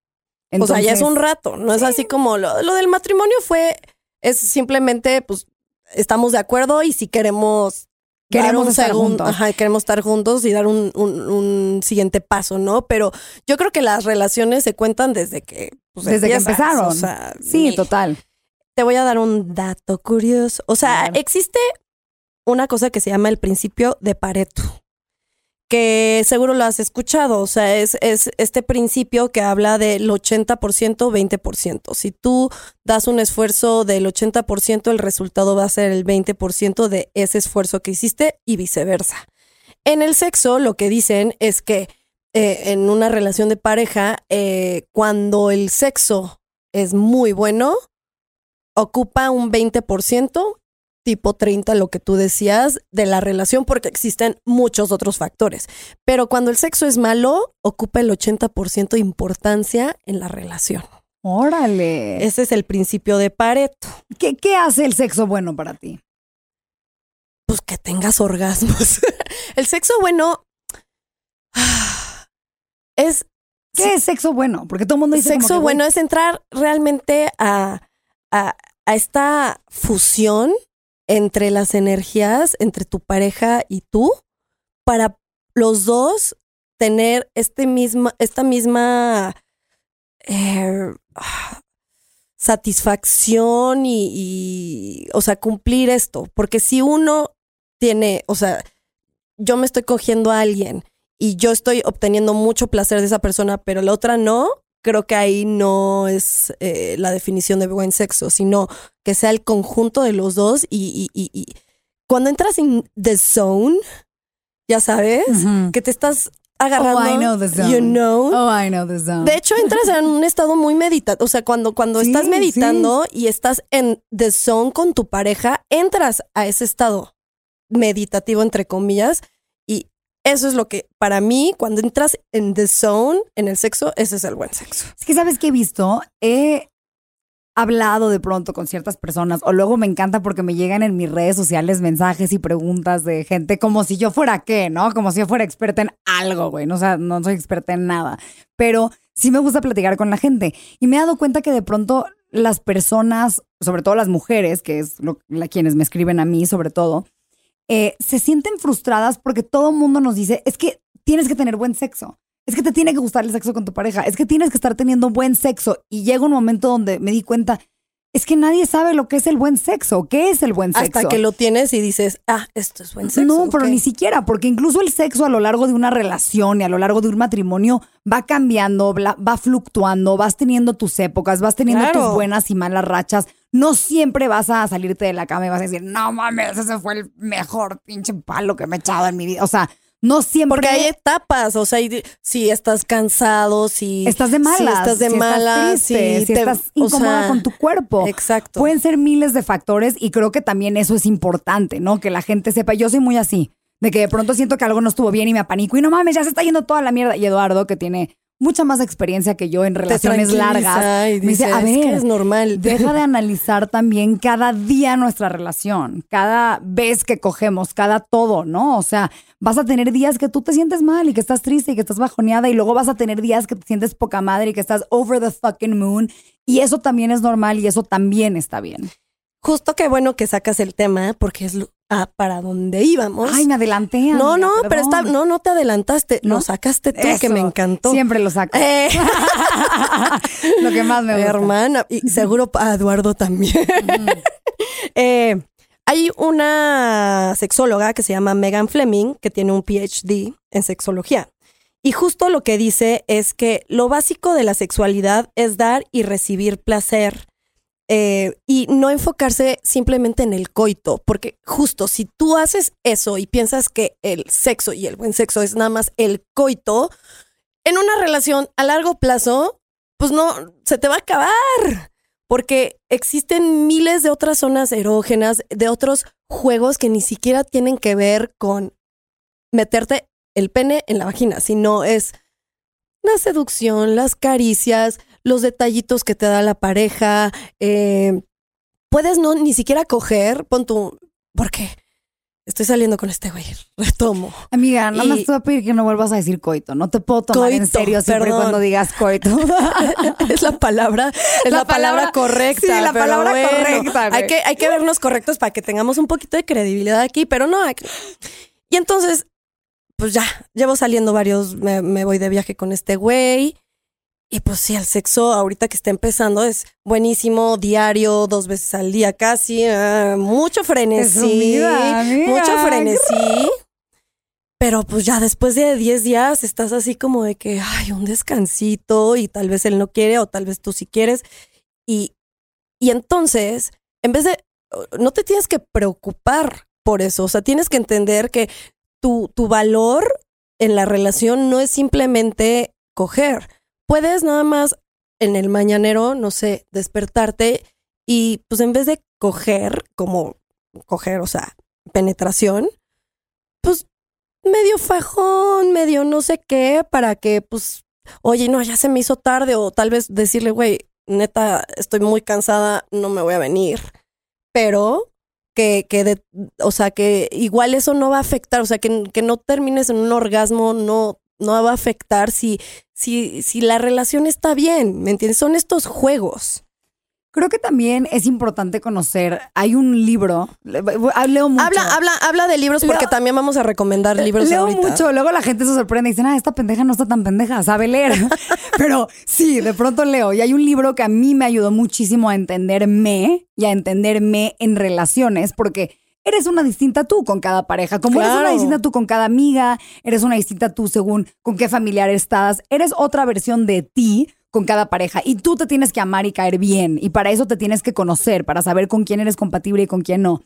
o sea, ya es Entonces, un rato, no es así como lo, lo del matrimonio fue, es simplemente, pues, estamos de acuerdo y si queremos Queremos un estar segundo, juntos. ajá, queremos estar juntos y dar un, un- un siguiente paso, ¿no? Pero yo creo que las relaciones se cuentan desde que pues, Desde que empezaron. o sea, Sí, total. Te voy a dar un dato curioso. O sea, existe una cosa que se llama el principio de Pareto, que seguro lo has escuchado. O sea, es, es este principio que habla del 80%, 20%. Si tú das un esfuerzo del 80%, el resultado va a ser el 20% de ese esfuerzo que hiciste y viceversa. En el sexo, lo que dicen es que eh, en una relación de pareja, eh, cuando el sexo es muy bueno, ocupa un 20%, tipo 30, lo que tú decías, de la relación, porque existen muchos otros factores. Pero cuando el sexo es malo, ocupa el 80% de importancia en la relación. Órale. Ese es el principio de Pareto. ¿Qué, ¿Qué hace el sexo bueno para ti? Pues que tengas orgasmos. <laughs> el sexo bueno <sighs> es ¿Qué es sexo bueno? Porque todo el mundo dice como sexo que, güey, bueno es entrar realmente a, a- esta fusión entre las energías, entre tu pareja y tú, para los dos tener este misma, esta misma eh, satisfacción y, y, o sea, cumplir esto. Porque si uno tiene, o sea, yo me estoy cogiendo a alguien y yo estoy obteniendo mucho placer de esa persona, pero la otra no, creo que ahí no es eh, la definición de buen sexo, sino que sea el conjunto de los dos y, y- y- y cuando entras en the zone, ya sabes, que te estás agarrando, Oh, I know the zone. you know. Oh, I know the zone. De hecho, entras en un estado muy meditativo. O sea, cuando, cuando Sí, estás meditando y estás en the zone con tu pareja, entras a ese estado meditativo, entre comillas, eso es lo que, para mí, cuando entras en the zone, en el sexo, ese es el buen sexo. Es que, ¿sabes qué he visto? He hablado de pronto con ciertas personas, o luego me encanta porque me llegan en mis redes sociales mensajes y preguntas de gente como si yo fuera qué, ¿no? Como si yo fuera experta en algo, güey. O sea, no soy experta en nada. Pero sí me gusta platicar con la gente. Y me he dado cuenta que de pronto las personas, sobre todo las mujeres, que es lo, la, quienes me escriben a mí, sobre todo, eh, se sienten frustradas porque todo el mundo nos dice, es que tienes que tener buen sexo. Es que te tiene que gustar el sexo con tu pareja. Es que tienes que estar teniendo buen sexo. Y llega un momento donde me di cuenta, es que nadie sabe lo que es el buen sexo. ¿Qué es el buen sexo? Hasta que lo tienes y dices, ah, esto es buen sexo. No, pero ni siquiera, porque incluso el sexo a lo largo de una relación y a lo largo de un matrimonio va cambiando, va fluctuando, vas teniendo tus épocas, vas teniendo Claro. tus buenas y malas rachas. No siempre vas a salirte de la cama y vas a decir, no mames, ese fue el mejor pinche palo que me he echado en mi vida. O sea, no siempre. Porque hay etapas, o sea, hay- si estás cansado, si Estás de malas. si estás de si malas, triste, si, si te- estás o incómoda sea, con tu cuerpo. Exacto. Pueden ser miles de factores y creo que también eso es importante, ¿no? Que la gente sepa. Yo soy muy así, de que de pronto siento que algo no estuvo bien y me apanico y no mames, ya se está yendo toda la mierda. Y Eduardo, que tiene mucha más experiencia que yo en relaciones largas, y me dice, a "Es que ver, es normal. <laughs> deja de analizar también cada día nuestra relación, cada vez que cogemos, cada todo, ¿no? O sea, vas a tener días que tú te sientes mal y que estás triste y que estás bajoneada y luego vas a tener días que te sientes poca madre y que estás over the fucking moon y eso también es normal y eso también está bien. Justo qué bueno que sacas el tema, porque es ah, para donde íbamos. Ay, me adelanté. no, amiga, no, pero está, no, no te adelantaste, ¿No? lo sacaste tú, que Eso, me encantó. Siempre lo saco. Eh, <laughs> lo que más me gusta. hermana, y seguro a Eduardo también. <laughs> Eh, hay una sexóloga que se llama Megan Fleming, que tiene un PhD en sexología. Y justo lo que dice es que lo básico de la sexualidad es dar y recibir placer eh, y no enfocarse simplemente en el coito, porque justo si tú haces eso y piensas que el sexo y el buen sexo es nada más el coito, en una relación a largo plazo, pues no, se te va a acabar, porque existen miles de otras zonas erógenas, de otros juegos que ni siquiera tienen que ver con meterte el pene en la vagina, sino es la seducción, las caricias, los detallitos que te da la pareja. eh, puedes no ni siquiera coger, pon tu. ¿Por qué? Estoy saliendo con este güey. <laughs> Retomo. Amiga, nada más Y- te voy a pedir que no vuelvas a decir coito. No te puedo tomar en serio siempre perdón. cuando digas coito. <laughs> es la palabra, es la, La palabra, palabra- correcta. sí, la pero palabra bueno, correcta, güey. Hay que, hay que vernos correctos para que tengamos un poquito de credibilidad aquí, pero no. hay que- Y entonces, pues ya, llevo saliendo varios, me, me voy de viaje con este güey. Y pues sí, el sexo ahorita que está empezando es buenísimo, diario, dos veces al día casi, ah, mucho frenesí, mucho frenesí. Pero pues ya después de 10 días estás así como de que, ay, un descansito y tal vez él no quiere o tal vez tú sí quieres. Y, y entonces, en vez de, no te tienes que preocupar por eso, o sea, tienes que entender que tu, tu valor en la relación no es simplemente coger. Puedes nada más en el mañanero, no sé, despertarte y pues en vez de coger, como coger, o sea, penetración, pues medio fajón, medio no sé qué, para que pues, oye, no, ya se me hizo tarde o tal vez decirle, güey, neta, estoy muy cansada, no me voy a venir. Pero que, que de, o sea, que igual eso no va a afectar, o sea, que, que no termines en un orgasmo, no, no va a afectar si, si, si la relación está bien, ¿me entiendes? Son estos juegos. Creo que también es importante conocer. Hay un libro. le- Leo mucho. Habla, habla, habla de libros porque Leo- también vamos a recomendar libros Leo ahorita. mucho, luego la gente se sorprende y dicen, ah, esta pendeja no está tan pendeja, sabe leer. <laughs> Pero sí, de pronto leo. Y hay un libro que a mí me ayudó muchísimo a entenderme y a entenderme en relaciones, porque eres una distinta tú con cada pareja. Como eres una distinta tú con cada amiga, eres una distinta tú según con qué familiar estás, eres otra versión de ti con cada pareja y tú te tienes que amar y caer bien y para eso te tienes que conocer, para saber con quién eres compatible y con quién no.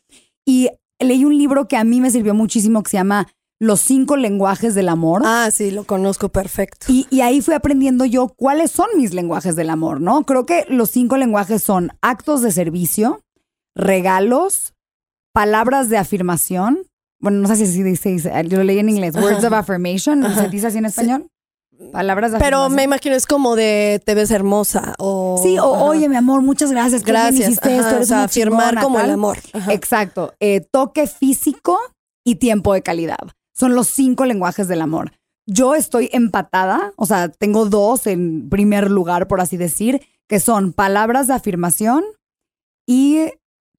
Y leí un libro que a mí me sirvió muchísimo que se llama Los cinco lenguajes del amor. Ah, sí, lo conozco perfecto. Y, y ahí fui aprendiendo yo cuáles son mis lenguajes del amor, ¿no? Creo que los cinco lenguajes son actos de servicio, regalos, palabras de afirmación. Bueno, no sé si se dice, dice, yo lo leí en inglés, <laughs> words of affirmation, ¿se Ajá. dice así en español? Palabras de Pero me afirmación. imagino es como de te ves hermosa o Sí, o Ajá. oye, mi amor, muchas gracias. gracias, hiciste ajá, esto, eres o sea, afirmar chingona, como el tal. amor. Ajá. Exacto. Eh, toque físico y tiempo de calidad. Son los cinco lenguajes del amor. Yo estoy empatada, o sea, tengo dos en primer lugar, por así decir, que son palabras de afirmación y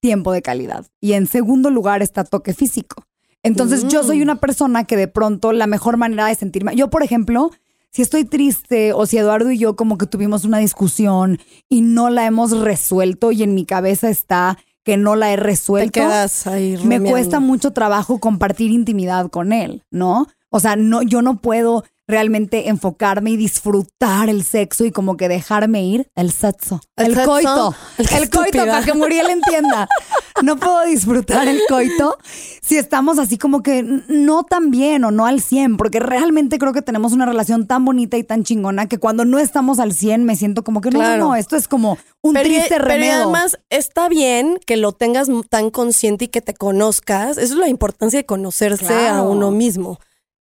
tiempo de calidad. Y en segundo lugar está toque físico. Entonces yo soy una persona que de pronto la mejor manera de sentirme, yo por ejemplo, si estoy triste o si Eduardo y yo como que tuvimos una discusión y no la hemos resuelto y en mi cabeza está que no la he resuelto, Te quedas ahí me cuesta mucho trabajo compartir intimidad con él, ¿no? O sea, no, yo no puedo realmente enfocarme y disfrutar el sexo y como que dejarme ir el sexo, ¿El el, sexo? coito, El el, coito para que Muriel entienda. No puedo disfrutar el coito si estamos así como que no tan bien o no al 100, porque realmente creo que tenemos una relación tan bonita y tan chingona que cuando no estamos al 100 me siento como que no, Claro. no, no, esto es como un Pero, triste pero remedio. además está bien que lo tengas tan consciente y que te conozcas. Eso es la importancia de conocerse a uno mismo.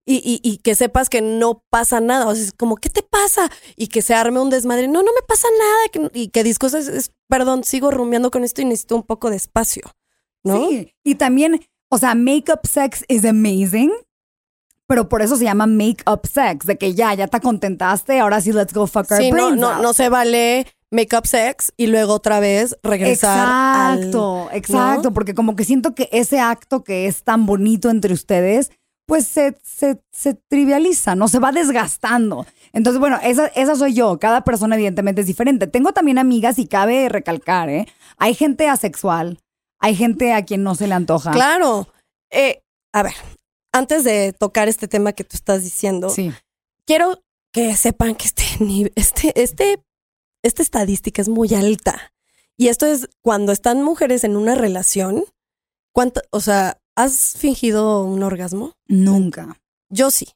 Y, y- y que sepas que no pasa nada. O sea, es como, ¿qué te pasa? Y que se arme un desmadre. No, no me pasa nada. que- y que discos es, perdón, sigo rumiando con esto y necesito un poco de espacio. ¿no? Sí, y también, o sea, make-up sex is amazing, pero por eso se llama make-up sex, de que ya, ya te contentaste, ahora sí, let's go fuck our Sí, no, brains no, out. no se vale make up sex y luego otra vez regresar Exacto, al- exacto, ¿no? porque como que siento que ese acto que es tan bonito entre ustedes, pues se, se, se trivializa, ¿no? Se va desgastando. Entonces, bueno, esa, esa soy yo. Cada persona evidentemente es diferente. Tengo también amigas y cabe recalcar, ¿eh? Hay gente asexual, hay gente a quien no se le antoja. Claro. Eh, a ver, antes de tocar este tema que tú estás diciendo, Sí. quiero que sepan que este, este, este, esta estadística es muy alta. Y esto es cuando están mujeres en una relación. ¿cuánto, o sea, ¿has fingido un orgasmo? Nunca. Yo sí.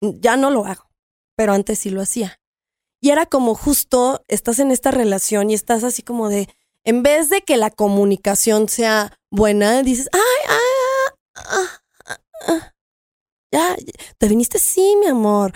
Ya no lo hago, pero antes sí lo hacía. Y era como justo, estás en esta relación y estás así como de, en vez de que la comunicación sea buena, dices, ay, ah, ah, ah, ya, te viniste, sí, mi amor.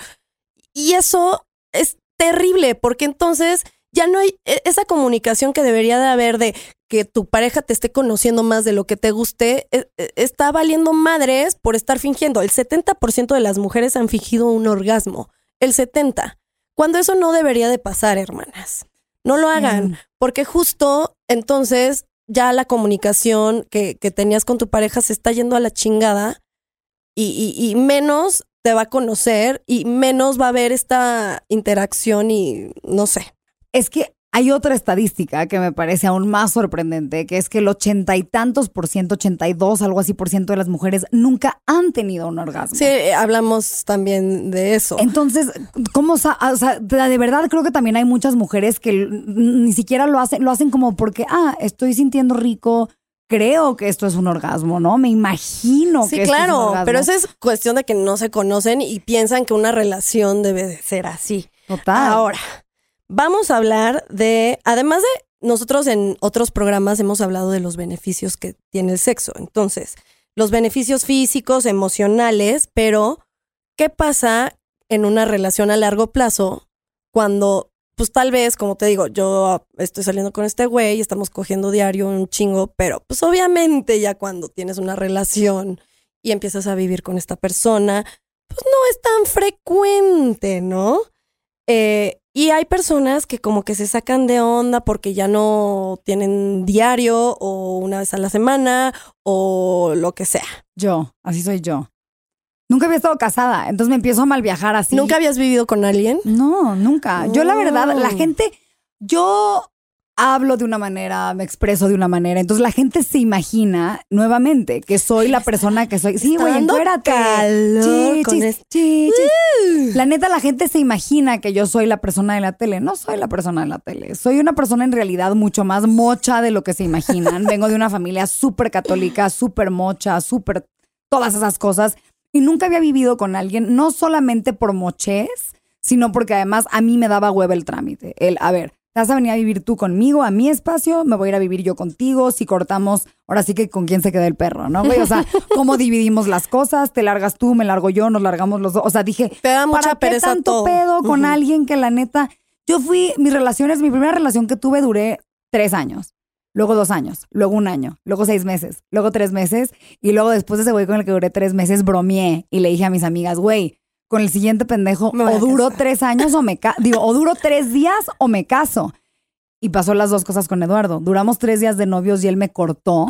Y eso es terrible, porque entonces ya no hay e- esa comunicación que debería de haber de que tu pareja te esté conociendo más de lo que te guste, e- e- está valiendo madres por estar fingiendo. El 70% de las mujeres han fingido un orgasmo. El 70%. Cuando eso no debería de pasar, hermanas. No lo hagan, Mm. porque justo entonces ya la comunicación que, que tenías con tu pareja se está yendo a la chingada y, y- y menos te va a conocer y menos va a haber esta interacción y no sé. Es que hay otra estadística que me parece aún más sorprendente, que es que el ochenta y tantos por ciento, 82, algo así por ciento de las mujeres nunca han tenido un orgasmo. Sí, eh, hablamos también de eso. Entonces, ¿cómo? sa- O sea, de verdad creo que también hay muchas mujeres que ni siquiera lo hacen, lo hacen como porque, ah, estoy sintiendo rico, creo que esto es un orgasmo, ¿no? Me imagino Sí, que esto es un claro, orgasmo. pero esa es cuestión de que no se conocen y piensan que una relación debe de ser así. Total. Ahora, vamos a hablar de, además de nosotros en otros programas hemos hablado de los beneficios que tiene el sexo. Entonces, los beneficios físicos, emocionales, pero ¿qué pasa en una relación a largo plazo cuando, pues tal vez, como te digo, yo estoy saliendo con este güey, estamos cogiendo diario un chingo, pero pues obviamente ya cuando tienes una relación y empiezas a vivir con esta persona, pues no es tan frecuente, ¿no? Eh, y hay personas que como que se sacan de onda porque ya no tienen diario o una vez a la semana o lo que sea. Yo, así soy yo. Nunca había estado casada, entonces me empiezo a mal viajar así. ¿Nunca habías vivido con alguien? No, nunca. Yo la verdad, la gente, yo hablo de una manera, me expreso de una manera, entonces la gente se imagina nuevamente que soy la persona que soy. Sí, güey, encuérate. calor con Chichis, este- chichis. La neta, la gente se imagina que yo soy la persona de la tele. No soy la persona de la tele. Soy una persona en realidad mucho más mocha de lo que se imaginan. <laughs> Vengo de una familia súper católica, súper mocha, súper todas esas cosas. Y nunca había vivido con alguien, no solamente por mochez, sino porque además a mí me daba hueva el trámite. El, a ver, te vas a venir a vivir tú conmigo a mi espacio, me voy a ir a vivir yo contigo, si cortamos, ahora sí que con quién se queda el perro, ¿no? güey? O sea, <laughs> cómo dividimos las cosas, te largas tú, me largo yo, nos largamos los dos. O sea, dije, Te da mucha ¿para qué pereza tanto todo. pedo con alguien que la neta... Yo fui, mis relaciones, mi primera relación que tuve duré tres años. Luego dos años, luego un año, luego seis meses, luego tres meses y luego después de ese güey con el que duré tres meses bromeé y le dije a mis amigas, güey, con el siguiente pendejo o duro tres años o me <laughs> digo, o duro tres días o me caso. Y pasó las dos cosas con Eduardo. Duramos tres días de novios y él me cortó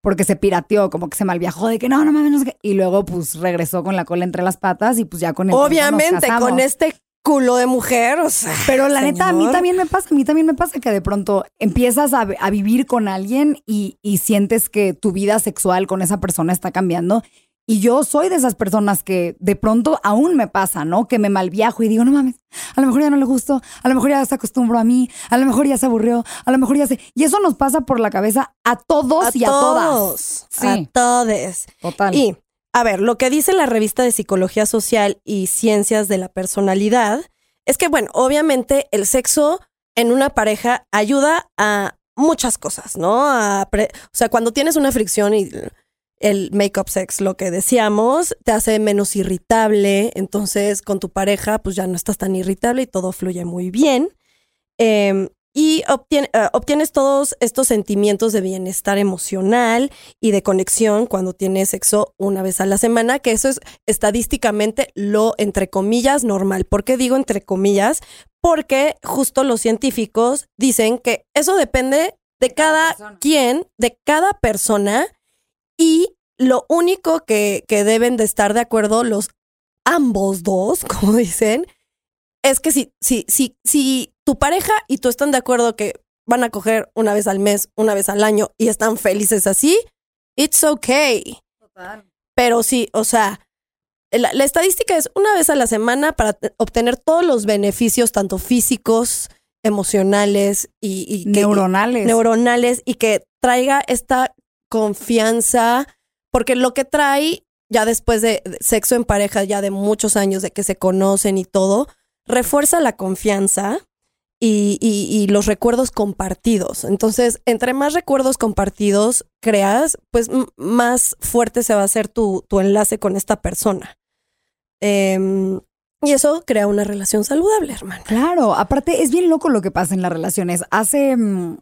porque se pirateó, como que se malviajó de que no, no mames, no sé qué. Y luego pues regresó con la cola entre las patas y pues ya con el nos Obviamente, con este culo de mujer, o sea. Pero la neta, a mí también me pasa, a mí también me pasa que de pronto empiezas a, a vivir con alguien y, y sientes que tu vida sexual con esa persona está cambiando. Y yo soy de esas personas que de pronto aún me pasa, ¿no? Que me malviajo y digo, no mames, a lo mejor ya no le gustó, a lo mejor ya se acostumbró a mí, a lo mejor ya se aburrió, a lo mejor ya se... Y eso nos pasa por la cabeza a todos y a todas. todos, Sí. A todos. Total. Y, a ver, lo que dice la revista de Psicología Social y Ciencias de la Personalidad es que, bueno, obviamente el sexo en una pareja ayuda a muchas cosas, ¿no? A pre- o sea, cuando tienes una fricción y el make-up sex, lo que decíamos, te hace menos irritable, entonces con tu pareja pues ya no estás tan irritable y todo fluye muy bien. Eh, y obtien- eh, obtienes todos estos sentimientos de bienestar emocional y de conexión cuando tienes sexo una vez a la semana, que eso es estadísticamente lo, entre comillas, normal. ¿Por qué digo entre comillas? Porque justo los científicos dicen que eso depende de cada cada quien, de cada persona y lo único que, que deben de estar de acuerdo los ambos dos, <laughs> como dicen, es que si, si, si, si tu pareja y tú están de acuerdo que van a coger una vez al mes, una vez al año y están felices así, it's okay. Pero sí, o sea, la, la estadística es una vez a la semana para te- obtener todos los beneficios, tanto físicos, emocionales y, y que- Neuronales. neuronales y que traiga esta confianza, porque lo que trae ya después de sexo en pareja, ya de muchos años de que se conocen y todo, refuerza la confianza y, los recuerdos compartidos. Entonces, entre más recuerdos compartidos creas, pues más fuerte se va a hacer tu, tu enlace con esta persona. Em, y eso crea una relación saludable, hermano. Claro, aparte es bien loco lo que pasa en las relaciones. Hace mm,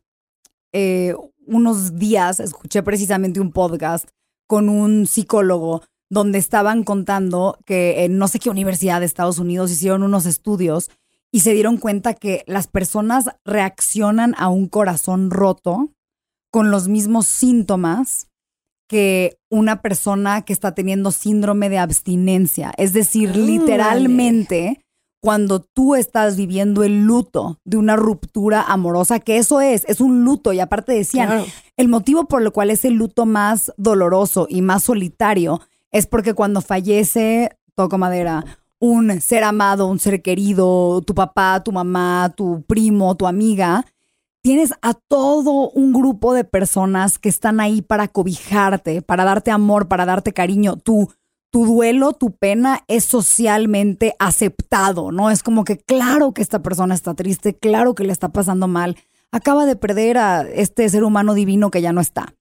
eh, unos días escuché precisamente un podcast con un psicólogo donde estaban contando que en no sé qué universidad de Estados Unidos hicieron unos estudios y se dieron cuenta que las personas reaccionan a un corazón roto con los mismos síntomas que una persona que está teniendo síndrome de abstinencia. Es decir, literalmente, cuando tú estás viviendo el luto de una ruptura amorosa, que eso es, es un luto. Y aparte decían, Claro. El motivo por el cual es el luto más doloroso y más solitario es porque cuando fallece, toco madera, un ser amado, un ser querido, tu papá, tu mamá, tu primo, tu amiga, tienes a todo un grupo de personas que están ahí para cobijarte, para darte amor, para darte cariño. Tu, tu duelo, tu pena es socialmente aceptado, ¿no? Es como que claro que esta persona está triste, claro que le está pasando mal, acaba de perder a este ser humano divino que ya no está.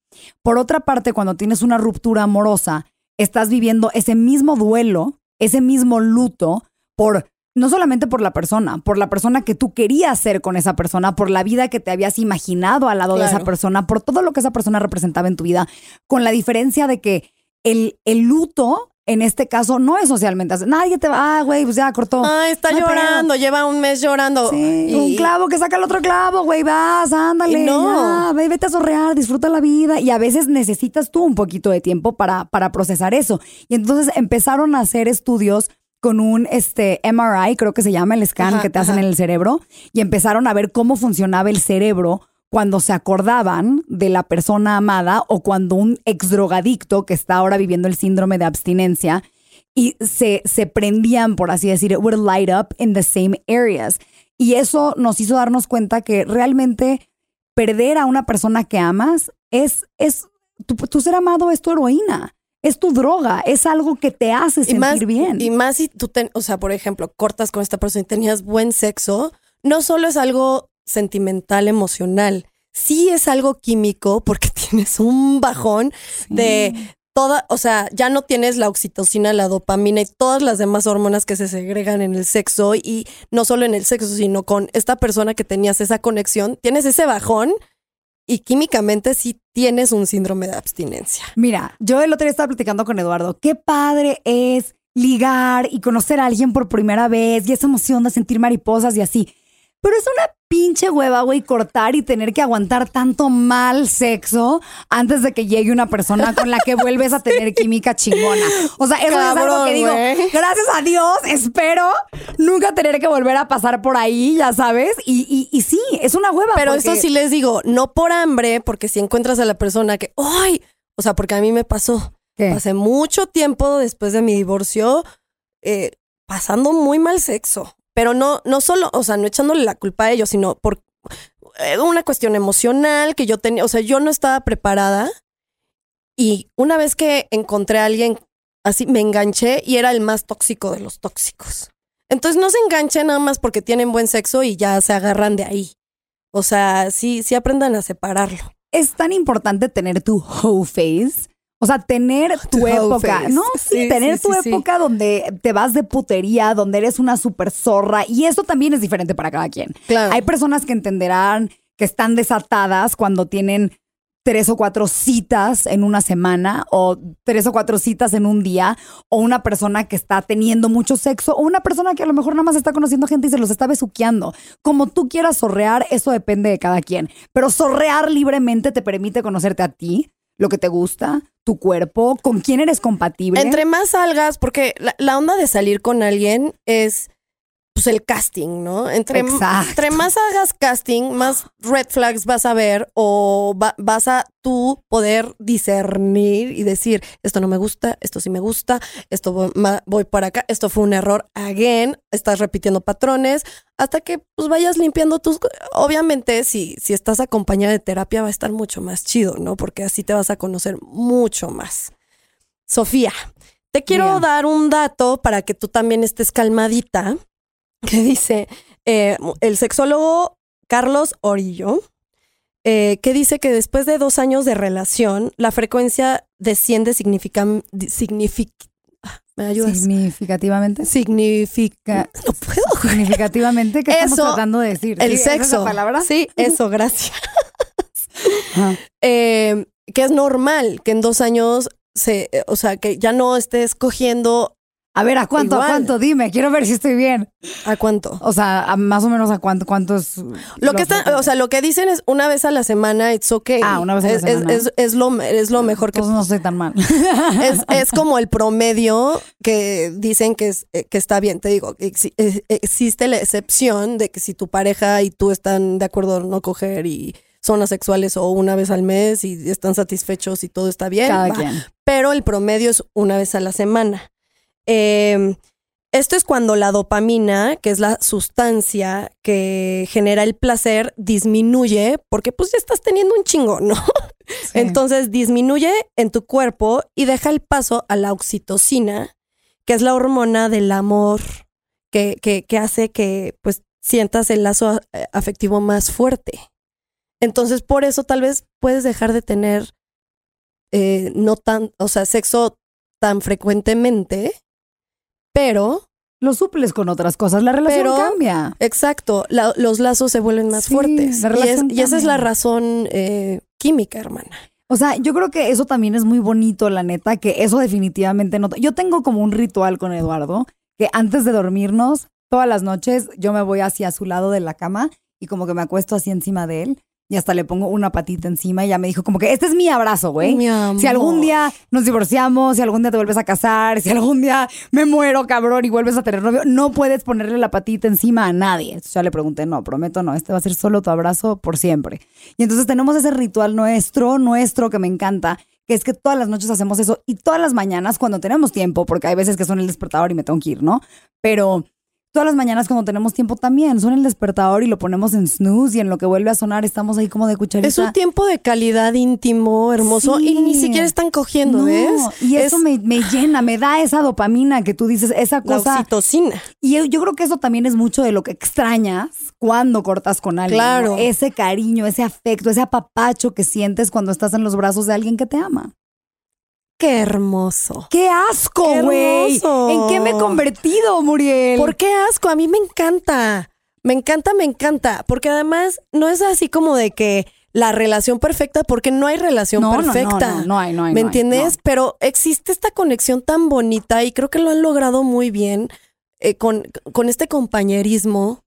Por otra parte, cuando tienes una ruptura amorosa, estás viviendo ese mismo duelo, ese mismo luto por no solamente por la persona, por la persona que tú querías ser con esa persona, por la vida que te habías imaginado al lado de esa persona, por todo lo que esa persona representaba en tu vida, con la diferencia de que el, el luto, en este caso, no es socialmente. Nadie te va, ah, güey, pues ya cortó. Ay, está No llorando, lleva un mes llorando. Sí, Y- un clavo que saca el otro clavo, güey, vas, ándale. No. ya, ve, vete a sorrear, disfruta la vida. Y a veces necesitas tú un poquito de tiempo para, para procesar eso. Y entonces empezaron a hacer estudios con un este, MRI, creo que se llama el scan Ajá, que te hacen ajá. en el cerebro, y empezaron a ver cómo funcionaba el cerebro cuando se acordaban de la persona amada o cuando un ex drogadicto que está ahora viviendo el síndrome de abstinencia y se, se prendían, por así decir, would light up in the same areas. Y eso nos hizo darnos cuenta que realmente perder a una persona que amas es, es tu, tu ser amado es tu heroína, es tu droga, es algo que te hace y sentir más, bien. Y más si tú, ten- o sea, por ejemplo, cortas con esta persona y tenías buen sexo, no solo es algo sentimental, emocional, sí es algo químico <laughs> porque tienes un bajón de toda, o sea, ya no tienes la oxitocina, la dopamina y todas las demás hormonas que se segregan en el sexo y no solo en el sexo, sino con esta persona que tenías esa conexión, tienes ese bajón y químicamente sí tienes un síndrome de abstinencia. Mira, yo el otro día estaba platicando con Eduardo. Qué padre es ligar y conocer a alguien por primera vez y esa emoción de sentir mariposas y así. Pero es una pinche hueva, güey, cortar y tener que aguantar tanto mal sexo antes de que llegue una persona con la que vuelves a <laughs> tener química chingona. O sea, eso es algo que digo, gracias a Dios, espero nunca tener que volver a pasar por ahí, ya sabes. Y, y, y sí, es una hueva. Pero porque- eso sí les digo, no por hambre, porque si encuentras a la persona que, ¡ay! O sea, porque a mí me pasó. ¿Qué? Pasé mucho tiempo después de mi divorcio eh, pasando muy mal sexo. Pero no, no solo, o sea, no echándole la culpa a ellos, sino por eh, una cuestión emocional que yo tenía, o sea, yo no estaba preparada. Y una vez que encontré a alguien así, me enganché y era el más tóxico de los tóxicos. Entonces no se enganchen nada más porque tienen buen sexo y ya se agarran de ahí. O sea, sí, sí aprendan a separarlo. es tan importante tener tu hoe face. O sea, tener tu, Tu época. face. No, sí, Sí, tener sí, tu sí. época donde te vas de putería, donde eres una super zorra. Y eso también es diferente para cada quien. Claro. Hay personas que entenderán que están desatadas cuando tienen tres o cuatro citas en una semana o tres o cuatro citas en un día o una persona que está teniendo mucho sexo o una persona que a lo mejor nada más está conociendo gente y se los está besuqueando. Como tú quieras zorrear, eso depende de cada quien. Pero zorrear libremente te permite conocerte a ti, lo que te gusta, tu cuerpo, con quién eres compatible. Entre más salgas, porque la, la onda de salir con alguien es pues el casting, ¿no? Entre, más hagas casting, más red flags vas a ver o va- vas a tú poder discernir y decir, esto no me gusta, esto sí me gusta, esto voy, ma- voy para acá, esto fue un error, again, estás repitiendo patrones, hasta que pues vayas limpiando tus... Obviamente, si, si estás acompañada de terapia va a estar mucho más chido, ¿no? Porque así te vas a conocer mucho más. Sofía, te quiero Bien. dar un dato para que tú también estés calmadita, <laughs> que dice eh, el sexólogo Carlos Orillo, eh, que dice que después de dos años de relación, la frecuencia desciende significan, signific, ah, ¿me ayudas? Significativamente. Significa, no puedo. <laughs> Significativamente, ¿qué estamos Eso, tratando de decir? El ¿Sí? ¿Esa es la sexo. palabra? Sí, eso, gracias. Eh, que es normal que en dos años se, o sea, que ya no estés cogiendo A ver, ¿a cuánto? ¿A cuánto? Dime, quiero ver si estoy bien. a cuánto. O sea, a más o menos a cuánto, cuánto es. Lo que está, o sea, lo que dicen es una vez a la semana, it's okay. Ah, una vez a la es, semana. Es, es- es lo, es lo mejor que Entonces no estoy tan mal. <laughs> es, es <laughs> como el promedio que dicen que, es, que está bien. Te digo, exi- existe la excepción de que si tu pareja y tú están de acuerdo en no coger y son asexuales o una vez al mes y están satisfechos y todo está bien, Cada quien. pero el promedio es una vez a la semana. Eh, esto es cuando la dopamina, que es la sustancia que genera el placer, disminuye porque pues ya estás teniendo un chingo, ¿no? Entonces disminuye en tu cuerpo y deja el paso a la oxitocina, que es la hormona del amor, que, que, que hace que pues sientas el lazo eh, afectivo más fuerte. Entonces por eso tal vez puedes dejar de tener eh, no tan, o sea, sexo tan frecuentemente, pero, Lo suples con otras cosas. La relación Pero- cambia. exacto, la- los lazos se vuelven más Sí, fuertes. la Y, es- y esa es la razón eh, química, hermana. O sea, yo creo que eso también es muy bonito, la neta, que eso definitivamente no. Yo tengo como un ritual con Eduardo, que antes de dormirnos, todas las noches, yo me voy hacia su lado de la cama y como que me acuesto así encima de él y hasta le pongo una patita encima y ya me dijo como que este es mi abrazo, güey. Si algún día nos divorciamos, si algún día te vuelves a casar, si algún día me muero, cabrón, y vuelves a tener novio, no puedes ponerle la patita encima a nadie. Entonces ya le pregunté, no, prometo no, este va a ser solo tu abrazo por siempre. Y entonces tenemos ese ritual nuestro, nuestro, que me encanta, que es que todas las noches hacemos eso y todas las mañanas cuando tenemos tiempo, porque hay veces que son el despertador y me tengo que ir, ¿no? Pero todas las mañanas cuando tenemos tiempo también son el despertador y lo ponemos en snooze y en lo que vuelve a sonar estamos ahí como de cucharita. Es un tiempo de calidad íntimo, hermoso, Sí. y ni siquiera están cogiendo, No, ¿ves? Y eso Es me, me llena, me da esa dopamina que tú dices, esa la cosa. oxitocina. Y yo, yo creo que eso también es mucho de lo que extrañas cuando cortas con alguien. Claro. ¿no? Ese cariño, ese afecto, ese apapacho que sientes cuando estás en los brazos de alguien que te ama. Qué hermoso. ¡Qué asco, ¡Qué güey! ¿En qué me he convertido, Muriel? ¿Por qué asco? A mí me encanta. Me encanta, me encanta. Porque además no es así como de que la relación perfecta, porque no hay relación no, no, no, perfecta. no, no hay, no hay. ¿Me no entiendes? Pero existe esta conexión tan bonita y creo que lo han logrado muy bien eh, con, con este compañerismo.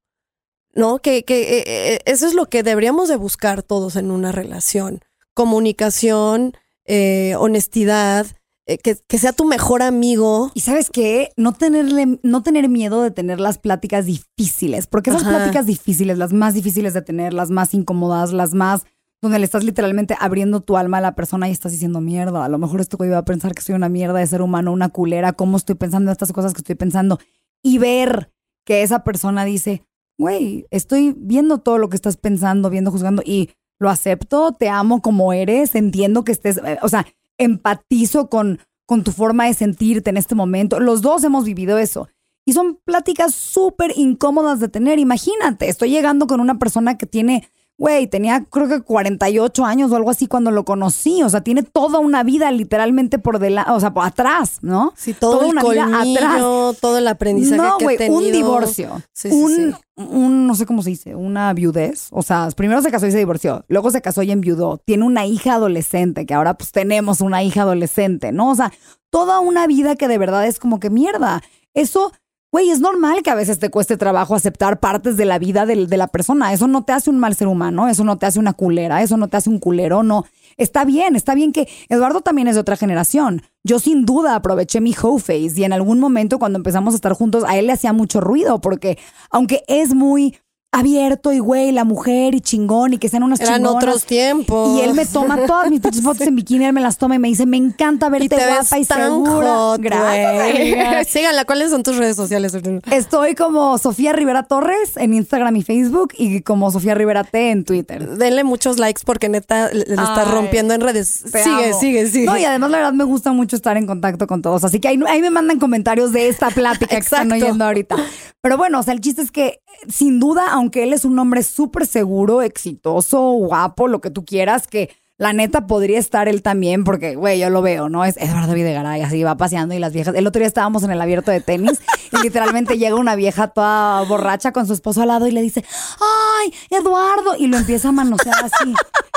¿no? Que, que eh, eh, eso es lo que deberíamos de buscar todos en una relación. Comunicación, eh, honestidad, eh, que, que sea tu mejor amigo. Y sabes qué, no tenerle, no tener miedo de tener las pláticas difíciles, porque esas Ajá. pláticas difíciles, las más difíciles de tener, las más incómodas, las más donde le estás literalmente abriendo tu alma a la persona y estás diciendo mierda. A lo mejor este güey va a pensar que soy una mierda de ser humano, una culera, cómo estoy pensando estas cosas que estoy pensando. Y ver que esa persona dice, güey, estoy viendo todo lo que estás pensando, viendo, juzgando y lo acepto, te amo como eres, entiendo que estés, eh, o sea, empatizo con, con tu forma de sentirte en este momento. Los dos hemos vivido eso. Y son pláticas súper incómodas de tener. Imagínate, estoy llegando con una persona que tiene, güey, tenía creo que 48 años o algo así cuando lo conocí. O sea, tiene toda una vida literalmente por delante, o sea, por atrás, ¿no? Sí, todo Toda el una vida atrás. todo el aprendizaje No, que güey, he tenido. un divorcio. Sí, sí, un, sí. un, no sé cómo se dice, una viudez. O sea, primero se casó y se divorció. Luego se casó y enviudó. Tiene una hija adolescente, que ahora pues tenemos una hija adolescente, ¿no? O sea, toda una vida que de verdad es como que mierda. Eso, güey, es normal que a veces te cueste trabajo aceptar partes de la vida del- de, la persona. Eso no te hace un mal ser humano, eso no te hace una culera, eso no te hace un culero, no. Está bien, está bien que Eduardo también es de otra generación. Yo sin duda aproveché mi hoe face y en algún momento cuando empezamos a estar juntos a él le hacía mucho ruido porque aunque es muy abierto y güey, la mujer y chingón y que sean unas Eran chingonas. otros tiempos. Y él me toma todas mis <laughs> pinches fotos en bikini, él me las toma y me dice, me encanta verte Y te guapa y tan segura. hot, Gracias. <laughs> <laughs> Síganla, ¿cuáles son tus redes sociales? Estoy como Sofía Rivera Torres en Instagram y Facebook y como Sofía Rivera T en Twitter. Denle muchos likes porque neta le le estás Ay, rompiendo en redes. Sigue, amo. sigue, sigue. No, y además la verdad me gusta mucho estar en contacto con todos. Así que ahí, ahí me mandan comentarios de esta plática que están oyendo ahorita. Pero bueno, o sea, el chiste es que sin duda, aunque él es un hombre súper seguro, exitoso, guapo, lo que tú quieras, que la neta podría estar él también, porque, güey, yo lo veo, ¿no? Es Eduardo Videgaray, así va paseando y las viejas. El otro día estábamos en el abierto de tenis y literalmente llega una vieja toda borracha con su esposo al lado y le dice, ¡ay, Eduardo! Y lo empieza a manosear así.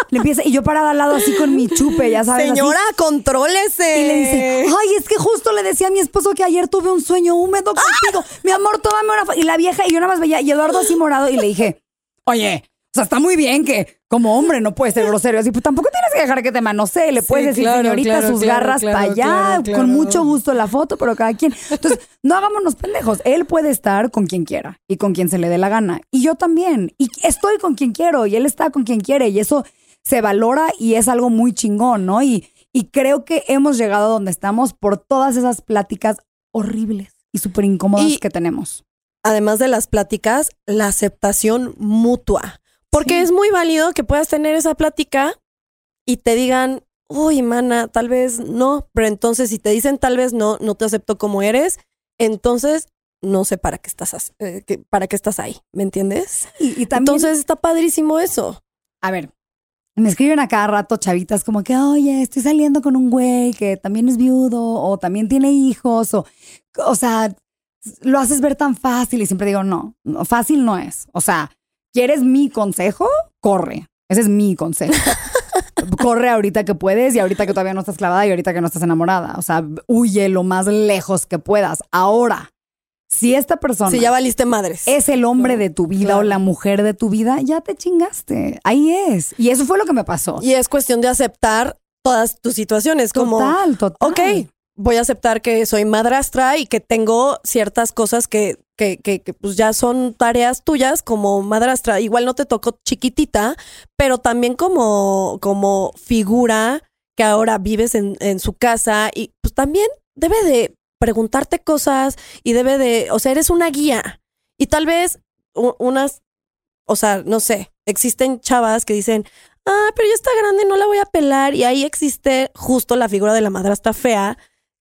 Le empieza, y yo parada al lado así con mi chupe, ya sabes. así. Señora, contrólese. Y le dice, ay, es que justo le decía a mi esposo que ayer tuve un sueño húmedo contigo. Mi amor, tómame una. Y la vieja, y yo nada más veía, y Eduardo así morado, y le dije, oye, sea, está muy bien que como hombre no puedes ser grosero. Así, pues tampoco tienes que dejar que te manosee. Le Sí, puedes decir, claro, señorita, claro, sus claro, garras para allá. Con mucho gusto la foto, pero cada quien. Entonces, no hagámonos pendejos. Él puede estar con quien quiera y con quien se le dé la gana. Y yo también. Y estoy con quien quiero y él está con quien quiere. Y eso se valora y es algo muy chingón, ¿no? Y, y creo que hemos llegado a donde estamos por todas esas pláticas horribles y súper incómodas Y- que tenemos. Además de las pláticas, la aceptación mutua. Porque Sí. es muy válido que puedas tener esa plática y te digan, uy, mana, tal vez no. Pero entonces, si te dicen tal vez no, no te acepto como eres, entonces no sé para qué estás, eh, que- para qué estás ahí. ¿Me entiendes? Y, y también, Entonces está padrísimo eso. a ver, me escriben a cada rato chavitas como que, oye, estoy saliendo con un güey que también es viudo o también tiene hijos o, o sea, lo haces ver tan fácil y siempre digo, no, fácil no es. O sea, ¿quieres mi consejo? Corre. Ese es mi consejo. <laughs> Corre ahorita que puedes y ahorita que todavía no estás clavada y ahorita que no estás enamorada. O sea, huye lo más lejos que puedas. Ahora, si esta persona Si ya valiste madres. es el hombre de tu vida Claro. o la mujer de tu vida, ya te chingaste. Ahí es. Y eso fue lo que me pasó. Y es cuestión de aceptar todas tus situaciones. Como, total, total. ok, voy a aceptar que soy madrastra y que tengo ciertas cosas que, que, que, que, pues ya son tareas tuyas como madrastra. Igual no te tocó chiquitita, pero también como, como figura que ahora vives en, en su casa y pues también debe de preguntarte cosas y debe de, o sea, eres una guía. Y tal vez unas, o sea, no sé, existen chavas que dicen, ah, pero ya está grande, no la voy a pelar. Y ahí existe justo la figura de la madrastra fea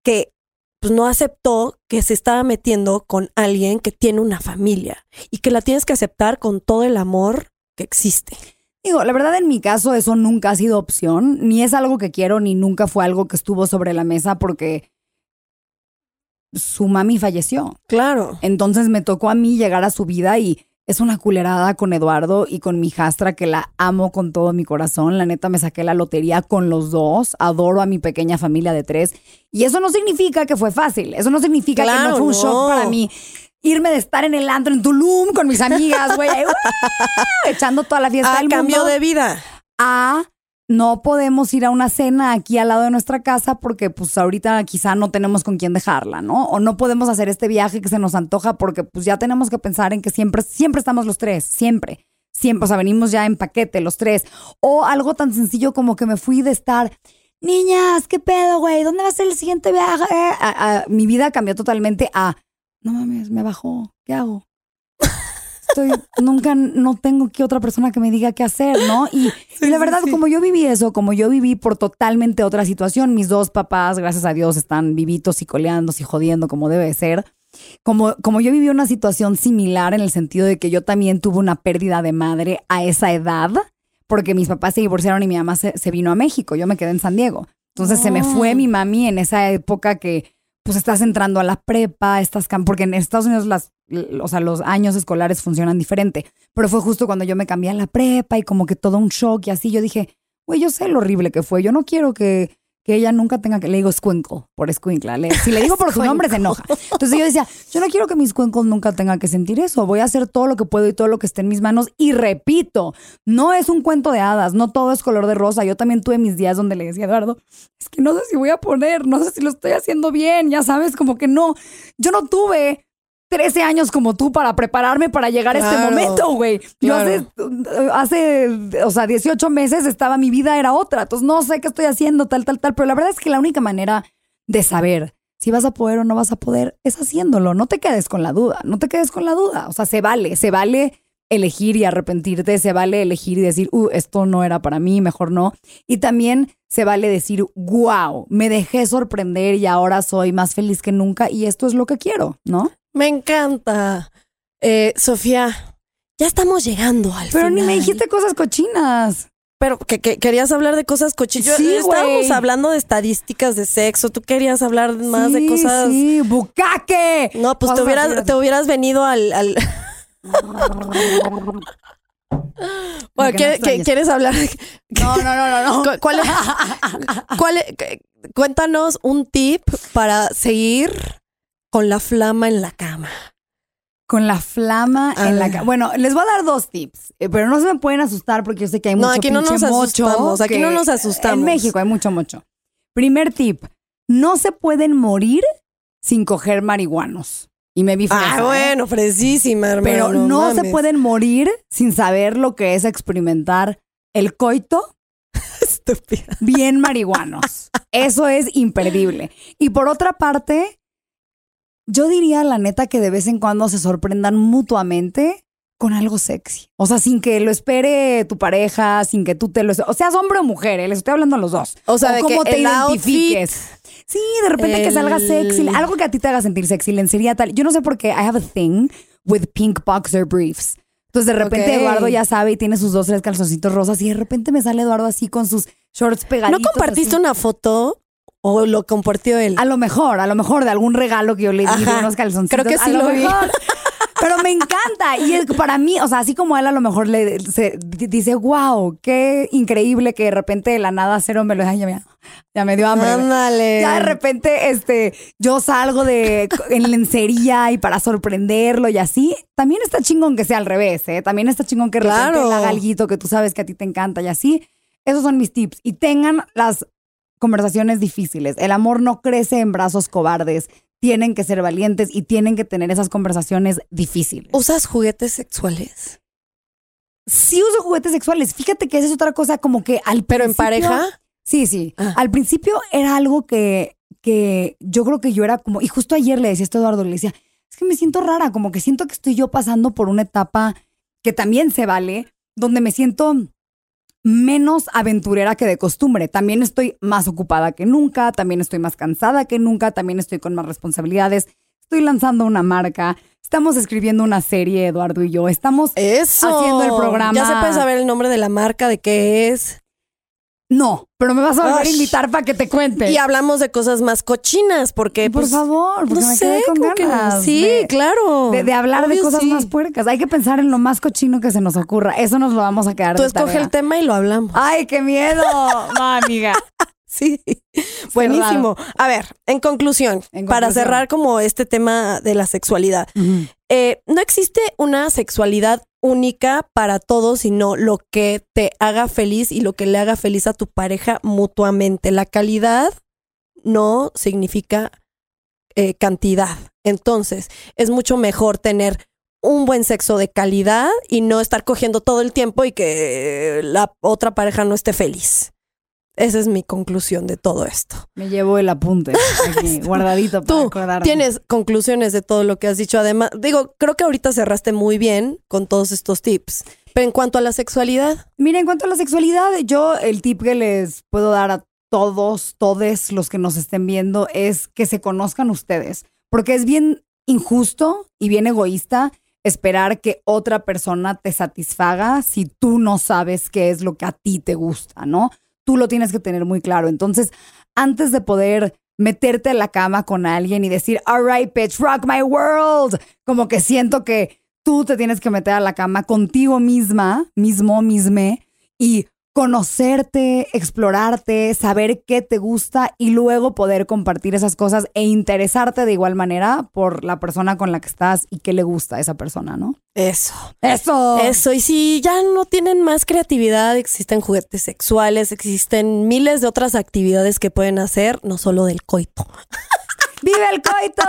que pues no aceptó que se estaba metiendo con alguien que tiene una familia y que la tienes que aceptar con todo el amor que existe. Digo, la verdad en mi caso eso nunca ha sido opción, ni es algo que quiero, ni nunca fue algo que estuvo sobre la mesa porque su mami falleció. Claro. Entonces me tocó a mí llegar a su vida y es una culerada con Eduardo y con mi hijastra que la amo con todo mi corazón. La neta me saqué la lotería con los dos. Adoro a mi pequeña familia de tres. Y eso no significa que fue fácil. Eso no significa que no fue un no. shock para mí. irme de estar en el antro en Tulum con mis amigas, güey, <laughs> echando toda la fiesta Ah, del cambio mundo, de vida. a no podemos ir a una cena aquí al lado de nuestra casa porque pues ahorita quizá no tenemos con quién dejarla, ¿no? O no podemos hacer este viaje que se nos antoja porque pues ya tenemos que pensar en que siempre, siempre estamos los tres, siempre. Siempre, o sea, venimos ya en paquete los tres. O algo tan sencillo como que me fui de estar, niñas, ¿qué pedo, güey? ¿Dónde va a ser el siguiente viaje? A- mi vida cambió totalmente a, no mames, me bajó, ¿qué hago? Estoy, nunca, no tengo que otra persona que me diga qué hacer, ¿no? Y, <laughs> y la verdad, sí. como yo viví eso, como yo viví por totalmente otra situación, mis dos papás, gracias a Dios, están vivitos y coleándose y jodiendo como debe de ser. Como, como yo viví una situación similar en el sentido de que yo también tuve una pérdida de madre a esa edad, porque mis papás se divorciaron y mi mamá se, se vino a México, yo me quedé en San Diego. Entonces se me fue Oh. mi mami en esa época que pues estás entrando a la prepa, estás porque en Estados Unidos las, o sea, los años escolares funcionan diferente. Pero fue justo cuando yo me cambié a la prepa y como que todo un shock y así. Yo dije, güey, yo sé lo horrible que fue. Yo no quiero que, que ella nunca tenga que. Le digo squinkle por squinkle. Le- si le digo por su nombre, se enoja. Entonces yo decía, yo no quiero que mis cuencos nunca tengan que sentir eso. Voy a hacer todo lo que puedo y todo lo que esté en mis manos. Y repito, no es un cuento de hadas, no todo es color de rosa. Yo también tuve mis días donde le decía Eduardo, es que no sé si voy a poner, no sé si lo estoy haciendo bien, ya sabes, como que no. Yo no tuve 13 años como tú para prepararme para llegar a este momento, güey. Yo hace, hace, o sea, 18 meses estaba, mi vida era otra. Entonces no sé qué estoy haciendo, tal, tal, tal. Pero la verdad es que la única manera de saber si vas a poder o no vas a poder es haciéndolo. No te quedes con la duda, no te quedes con la duda. O sea, se vale, se vale elegir y arrepentirte, se vale elegir y decir, uh, esto no era para mí, mejor no. Y también se vale decir, wow, me dejé sorprender y ahora soy más feliz que nunca y esto es lo que quiero, ¿no? Me encanta. Eh, Sofía, ya estamos llegando al Pero ni me dijiste cosas cochinas. Pero que, que querías hablar de cosas cochinas. Sí, Estábamos hablando de estadísticas de sexo. Tú querías hablar más de cosas. Sí, bucaque. No, pues te hubieras, te hubieras venido al. al- <laughs> Bueno, ¿qué-. ¿quieres hablar? No, no, no, no, no. ¿Cu- <laughs> ¿Cuál, cuál- cuéntanos un tip para seguir con la flama en la cama. Con la flama en la Ah. cara. Bueno, les voy a dar dos tips, eh, pero no se me pueden asustar porque yo sé que hay No, mucho aquí no nos asustamos, aquí no nos asustamos. En México hay mucho mocho. Primer tip, no se pueden morir sin coger marihuanos. Y me vi fresa, Ah, bueno, fresísima, hermano. Pero no, se pueden morir sin saber lo que es experimentar el coito <laughs> Estúpida. bien marihuanos. Eso es imperdible. Y por otra parte, yo diría la neta que de vez en cuando se sorprendan mutuamente con algo sexy. O sea, sin que lo espere tu pareja, sin que tú te lo... O seas hombre o mujer, ¿eh? les estoy hablando a los dos. O sea, de cómo que te identifiques. Sí, de repente que salga sexy, algo que a ti te haga sentir sexy, lencería tal. Yo no sé por qué, I have a thing with pink boxer briefs. Entonces de repente. Eduardo ya sabe y tiene sus dos, tres calzoncitos rosas y de repente me sale Eduardo así con sus shorts ¿No pegaditos. compartiste así. una foto o lo compartió él? A lo mejor, a lo mejor de algún regalo que yo le di, de unos calzoncitos. Creo que a sí lo vi. mejor. <laughs> Pero me encanta. Y es- para mí, o sea, así como él a lo mejor le se, dice, wow, qué increíble que de repente de la nada cero me lo dejan. Ya, ya me dio hambre. Ándale. Ya de repente, este, yo salgo de en lencería y para sorprenderlo y así. También está chingón que sea al revés, ¿eh? También está chingón que de repente Claro. él haga alguito que tú sabes que a ti te encanta y así. Esos son mis tips. Y tengan las conversaciones difíciles. El amor no crece en brazos cobardes. Tienen que ser valientes y tienen que tener esas conversaciones difíciles. ¿Usas juguetes sexuales? Sí uso juguetes sexuales. Fíjate que esa es otra cosa como que al ¿Pero en pareja? Sí, sí. Ah. Al principio era algo que, que yo creo que yo era como, y justo ayer le decía esto a Eduardo, le decía, es que me siento rara, como que siento que estoy yo pasando por una etapa que también se vale, donde me siento menos aventurera que de costumbre. También estoy más ocupada que nunca, también estoy más cansada que nunca, también estoy con más responsabilidades. Estoy lanzando una marca, estamos escribiendo una serie, Eduardo y yo, estamos... Eso. Haciendo el programa. Ya se puede saber el nombre de la marca, de qué es. No, pero me vas a volver a invitar para que te cuente. Y hablamos de cosas más cochinas, porque Por pues, favor, porque no me sé, quedé con que- sí, de- claro. De, de hablar de cosas sí. más puercas. Hay que pensar en lo más cochino que se nos ocurra. Eso nos lo vamos a quedar Tú de escoge tarea. el tema y lo hablamos. ¡Ay, qué miedo! <laughs> No, amiga. Sí, buenísimo. A ver, en conclusión, En para cerrar como este tema de la sexualidad, eh, no existe una sexualidad única para todos, sino lo que te haga feliz y lo que le haga feliz a tu pareja mutuamente. La calidad no significa eh, cantidad. Entonces, es mucho mejor tener un buen sexo de calidad y no estar cogiendo todo el tiempo y que la otra pareja no esté feliz. Esa es mi conclusión de todo esto. Me llevo el apunte aquí, <laughs> guardadito para Tú acordarme. tienes conclusiones de todo lo que has dicho. Además, digo, creo que ahorita cerraste muy bien con todos estos tips. Pero en cuanto a la sexualidad, Mira, en cuanto a la sexualidad, yo el tip que les puedo dar a todos, todes los que nos estén viendo es que se conozcan ustedes, porque es bien injusto y bien egoísta esperar que otra persona te satisfaga si tú no sabes qué es lo que a ti te gusta, ¿no? Tú lo tienes que tener muy claro. Entonces, antes de poder meterte en la cama con alguien y decir, all right, bitch, rock my world, como que siento que tú te tienes que meter a la cama contigo misma, mismo, misme, y conocerte, explorarte, saber qué te gusta y luego poder compartir esas cosas e interesarte de igual manera por la persona con la que estás y qué le gusta a esa persona, ¿no? eso. Eso. Eso, y si ya no tienen más creatividad, existen juguetes sexuales, existen miles de otras actividades que pueden hacer, no solo del coito. ¡Vive el coito!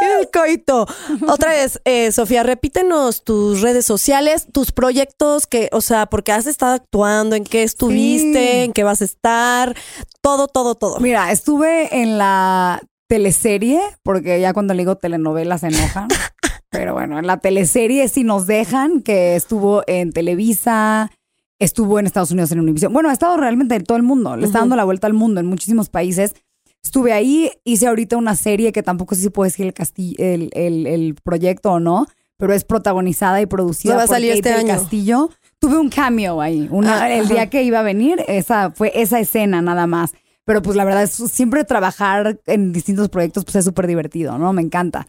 <laughs> El coito. Otra vez, eh, Sofía, repítenos tus redes sociales, tus proyectos que, o sea, porque has estado actuando, en qué estuviste, Sí. en qué vas a estar, todo, todo, todo. Mira, estuve en la teleserie, porque ya cuando le digo telenovela se enojan. <laughs> Pero bueno, en la teleserie si nos dejan, que estuvo en Televisa, estuvo en Estados Unidos en Univision. Bueno, ha estado realmente en todo el mundo, le está dando la vuelta al mundo en muchísimos países. Estuve ahí, hice ahorita una serie que tampoco sé si puedo decir el, casti- el, el- el proyecto o no, pero es protagonizada y producida va a salir Kate este del año. Castillo. Tuve un cameo ahí, una, Ah, el ajá. día que iba a venir, esa fue esa escena nada más. Pero pues la verdad es siempre trabajar en distintos proyectos pues es súper divertido, ¿no? Me encanta.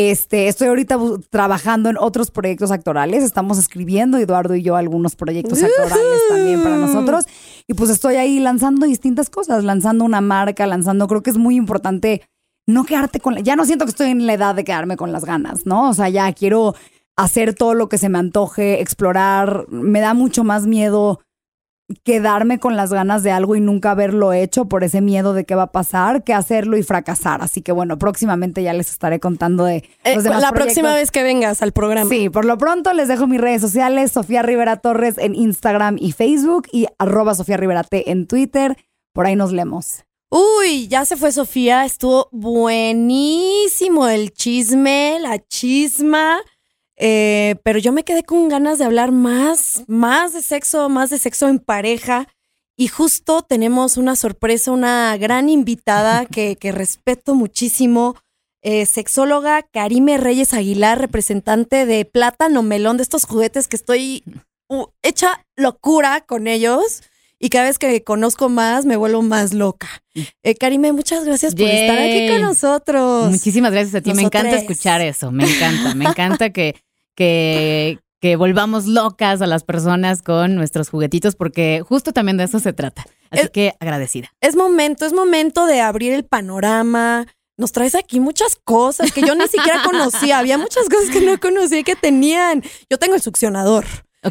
Este, estoy ahorita trabajando en otros proyectos actorales. Estamos escribiendo, Eduardo y yo, algunos proyectos actorales también para nosotros. Y pues estoy ahí lanzando distintas cosas, lanzando una marca, lanzando, creo que es muy importante no quedarte con, la- ya no siento que estoy en la edad de quedarme con las ganas, ¿no? O sea, ya quiero hacer todo lo que se me antoje, explorar. Me da mucho más miedo quedarme con las ganas de algo y nunca haberlo hecho por ese miedo de qué va a pasar, que hacerlo y fracasar. Así que bueno, próximamente ya les estaré contando de Eh, los la próxima vez que vengas al programa. Sí, por lo pronto les dejo mis redes sociales, Sofía Rivera Torres en Instagram y Facebook y arroba Sofía Rivera T en Twitter. Por ahí nos leemos. Uy, ya se fue Sofía, estuvo buenísimo el chisme, la chisma. Eh, pero yo me quedé con ganas de hablar más, más de sexo, más de sexo en pareja. Y justo tenemos una sorpresa, una gran invitada <laughs> que, que respeto muchísimo, eh, sexóloga Karime Reyes Aguilar, representante de Plátano Melón, de estos juguetes que estoy uh, hecha locura con ellos. Y cada vez que conozco más, me vuelvo más loca. Eh, Karime, muchas gracias por estar aquí con nosotros. Muchísimas gracias a ti. Me encanta escuchar eso. Me encanta. Me encanta que, que, que volvamos locas a las personas con nuestros juguetitos, porque justo también de eso se trata. Así Es- que agradecida. Es momento, es momento de abrir el panorama. Nos traes aquí muchas cosas que yo ni siquiera conocía. Había muchas cosas que no conocía que tenían. Yo tengo el succionador.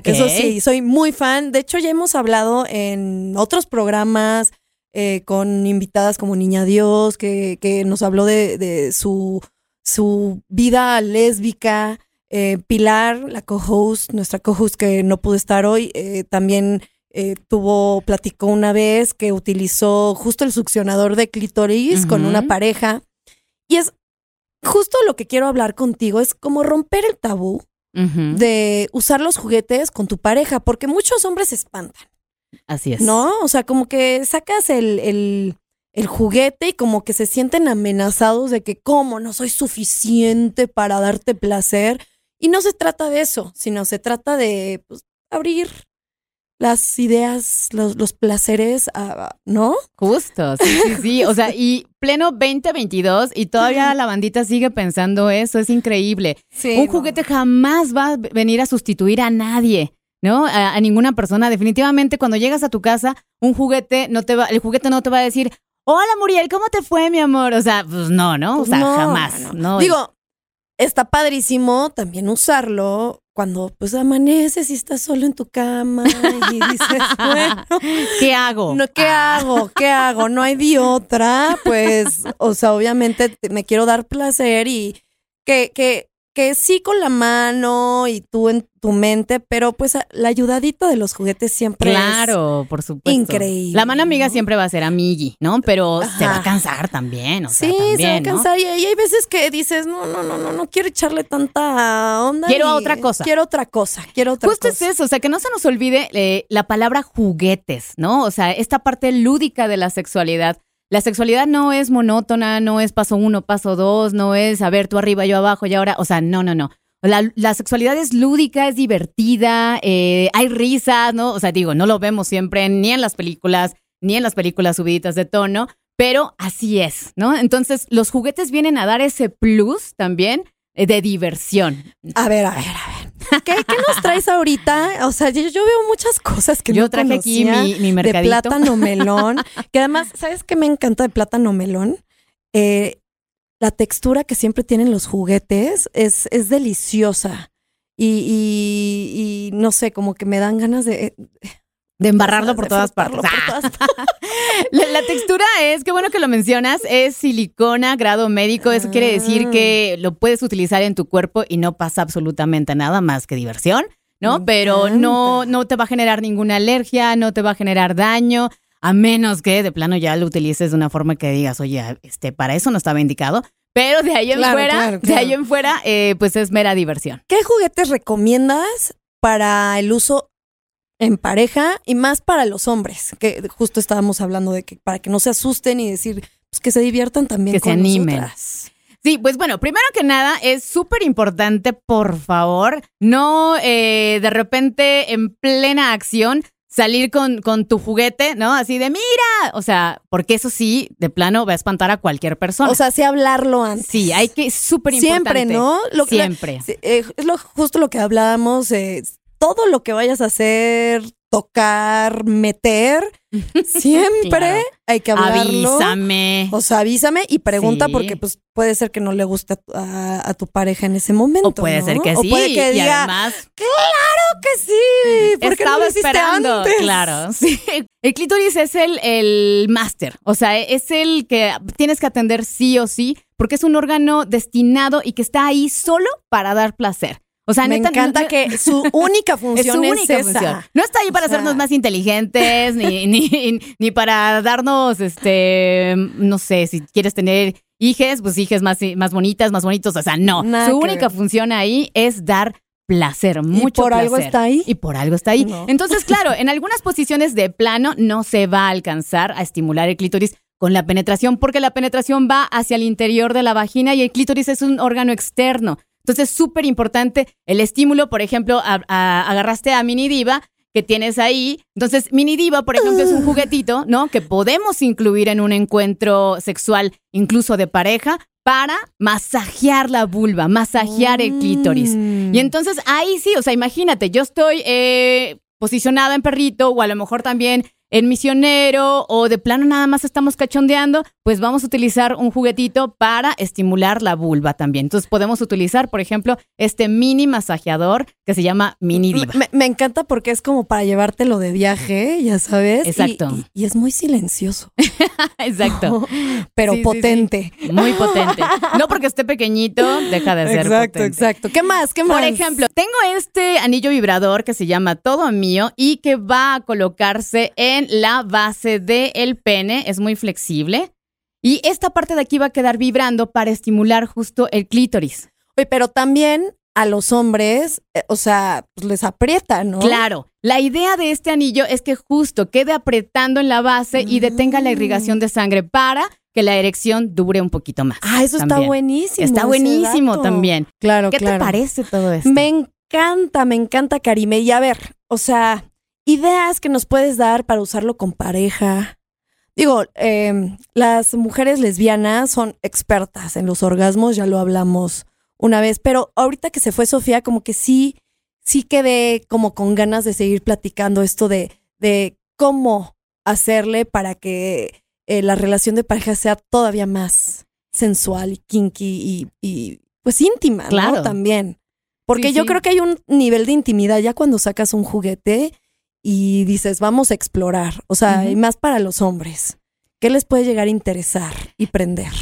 Eso sí, soy muy fan. De hecho, ya hemos hablado en otros programas eh, con invitadas como Niña Dios, que, que nos habló de, de su, su vida lésbica. Eh, Pilar, la co-host, nuestra co-host que no pudo estar hoy, eh, también eh, tuvo, platicó una vez que utilizó justo el succionador de clítoris con una pareja. Y es justo lo que quiero hablar contigo, es como romper el tabú de usar los juguetes con tu pareja, porque muchos hombres se espantan, Así es. ¿no? O sea, como que sacas el, el, el juguete y como que se sienten amenazados de que, ¿cómo? No soy suficiente para darte placer. Y no se trata de eso, sino se trata de pues, abrir las ideas, los, los placeres, a- ¿no? Justo, sí, sí, sí. O sea, y <laughs> pleno 2022 y todavía la bandita sigue pensando eso. Es increíble. Sí. Un juguete jamás va a venir a sustituir a nadie. ¿no? A, a ninguna persona. Definitivamente, cuando llegas a tu casa, un juguete no te va, el juguete no te va a decir, hola Muriel, ¿cómo te fue, mi amor? O sea, pues no, ¿no? O Pues sea, no, jamás. no. ¿no? Digo, está padrísimo también usarlo cuando pues amaneces y estás solo en tu cama y dices, <laughs> bueno, ¿qué hago? no, ¿qué Ah. hago? ¿Qué hago? No hay de otra. Pues, o sea, obviamente te- me quiero dar placer y que, que, que sí con la mano y tú en tu mente, pero pues la ayudadita de los juguetes siempre es- Claro, por supuesto. increíble, La mano amiga ¿no? siempre va a ser amigui, ¿no? Pero se va a cansar también, o sea, sí, también, se va a cansar. Y, y hay veces que dices, no, no, no, no, no quiero echarle tanta onda. Quiero otra cosa. Quiero otra cosa, quiero otra Justo cosa. es eso, o sea, que no se nos olvide eh, la palabra juguetes, ¿no? O sea, esta parte lúdica de la sexualidad. La sexualidad no es monótona, no es paso uno, paso dos, no es, a ver, tú arriba, yo abajo, y ahora, o sea, no, no, no. La, sexualidad es lúdica, es divertida, eh, hay risas, ¿no? O sea, digo, no lo vemos siempre ni en las películas, ni en las películas subiditas de tono, pero así es, ¿no? Entonces, los juguetes vienen a dar ese plus también eh, de diversión. A ver, a ver, a ver. ¿Qué, qué nos traes ahorita? O sea, yo, yo veo muchas cosas que Yo no traje aquí mi, mi de plátano melón. <laughs> Que además, ¿sabes qué me encanta de plátano melón? Eh, la textura que siempre tienen los juguetes es, es deliciosa. Y, y- y no sé, como que me dan ganas de... De embarrarlo de por todas partes. por todas partes. La, la textura es, qué bueno que lo mencionas, es silicona, grado médico. Eso quiere decir Ah. que lo puedes utilizar en tu cuerpo y no pasa absolutamente nada más que diversión, ¿no? Me Pero no, encanta. no te va a generar ninguna alergia, no te va a generar daño, a menos que de plano ya lo utilices de una forma que digas, oye, este, para eso no estaba indicado. Pero de ahí en Claro, fuera, claro, de ahí en fuera, eh, pues es mera diversión. ¿Qué juguetes recomiendas para el uso en pareja y más para los hombres? Que justo estábamos hablando de que para que no se asusten y decir pues, que se diviertan también Que se con animen. nosotras. Sí, pues bueno, primero que nada es súper importante, por favor, no eh, de repente en plena acción salir con, con tu juguete, ¿no? Así de, mira, o sea, porque eso sí, de plano va a espantar a cualquier persona. O sea, sí hablarlo antes. sí, hay que, súper importante. Siempre, ¿no? Lo Siempre. Eh, es lo, justo lo que hablábamos, eh, todo lo que vayas a hacer, tocar, meter, <laughs> siempre Claro. hay que hablarlo. Avísame. O sea, avísame y pregunta Sí. porque pues puede ser que no le guste a, tu- a- a tu pareja en ese momento. O puede ¿no? ser que O sí. puede que y diga, además, claro que sí. ¿Por qué no estaba lo esperando. antes? Claro. <laughs> Sí. El clítoris es el, el máster. O sea, es el que tienes que atender sí o sí, porque es un órgano destinado y que está ahí solo para dar placer. O sea, Me neta, encanta no- que su <laughs> única es función su es, única esa. función. No está ahí para O sea- hacernos más inteligentes, ni, <laughs> ni, ni para darnos, este, no sé, si quieres tener hijes, pues hijes más, más bonitas, más bonitos. O sea, no. Nada Su única ver. función ahí es dar placer, mucho por algo placer. está ahí. Y por algo está ahí. No. Entonces, claro, <laughs> en algunas posiciones de plano no se va a alcanzar a estimular el clítoris con la penetración, porque la penetración va hacia el interior de la vagina y el clítoris es un órgano externo. Entonces, súper importante el estímulo. Por ejemplo, a- a- agarraste a Mini Diva que tienes ahí. Entonces, Mini Diva, por ejemplo, es un juguetito, ¿no? Que podemos incluir en un encuentro sexual, incluso de pareja, para masajear la vulva, masajear el clítoris. Mm. Y entonces ahí sí, o sea, imagínate, yo estoy eh, posicionada en perrito o a lo mejor también en misionero o de plano nada más estamos cachondeando, pues vamos a utilizar un juguetito para estimular la vulva también. Entonces podemos utilizar, por ejemplo, este mini masajeador que se llama Mini Diva. Me, me encanta porque es como para llevártelo de viaje, ya sabes. Exacto. Y, y es muy silencioso, <laughs> Exacto. <laughs> pero Sí, sí, sí. potente. Muy potente. No porque esté pequeñito, deja de ser Exacto, potente. exacto. ¿Qué más? ¿Qué más? Por ejemplo, tengo este anillo vibrador que se llama Todo Mío y que va a colocarse en la base del pene. Es muy flexible. Y esta parte de aquí va a quedar vibrando para estimular justo el clítoris. Oye, pero también a los hombres, eh, o sea, pues les aprieta, ¿no? Claro, la idea de este anillo es que justo quede apretando en la base y detenga la irrigación de sangre para que la erección dure un poquito más. Ah, eso está buenísimo. Está buenísimo también. Claro, ¿Qué claro. te parece todo esto? Me encanta, me encanta, Karime. Y a ver, o sea, ideas que nos puedes dar para usarlo con pareja. Digo, eh, las mujeres lesbianas son expertas en los orgasmos, ya lo hablamos una vez, pero ahorita que se fue Sofía, como que sí, sí quedé como con ganas de seguir platicando esto de, de cómo hacerle para que eh, la relación de pareja sea todavía más sensual y kinky y, y, pues íntima, ¿no? Claro. También. Porque Sí, yo sí. creo que hay un nivel de intimidad ya cuando sacas un juguete y dices, vamos a explorar. O sea, y más para los hombres. ¿Qué les puede llegar a interesar y prender?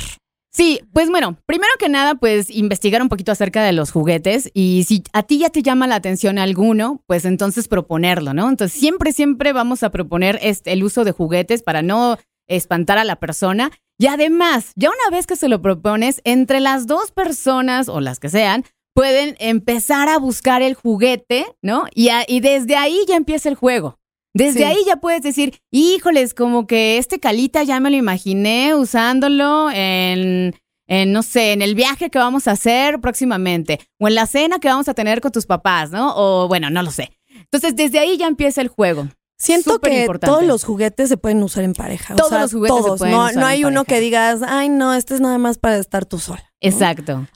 Sí, pues bueno, primero que nada, pues investigar un poquito acerca de los juguetes y si a ti ya te llama la atención alguno, pues entonces proponerlo, ¿no? Entonces siempre, siempre vamos a proponer este, el uso de juguetes para no espantar a la persona. Y además, ya una vez que se lo propones, entre las dos personas o las que sean, pueden empezar a buscar el juguete, ¿no? Y, a- y desde ahí ya empieza el juego. Desde Sí. ahí ya puedes decir, híjoles, como que este calita ya me lo imaginé usándolo en, en, no sé, en el viaje que vamos a hacer próximamente, o en la cena que vamos a tener con tus papás, ¿no? O bueno, no lo sé. Entonces, desde ahí ya empieza el juego. Siento Súper que importante. todos los juguetes se pueden usar en pareja. o Todos sea, los juguetes se todos. pueden no, usar no en hay uno pareja. que digas, ay, no, este es nada más para estar tú sola. Exacto.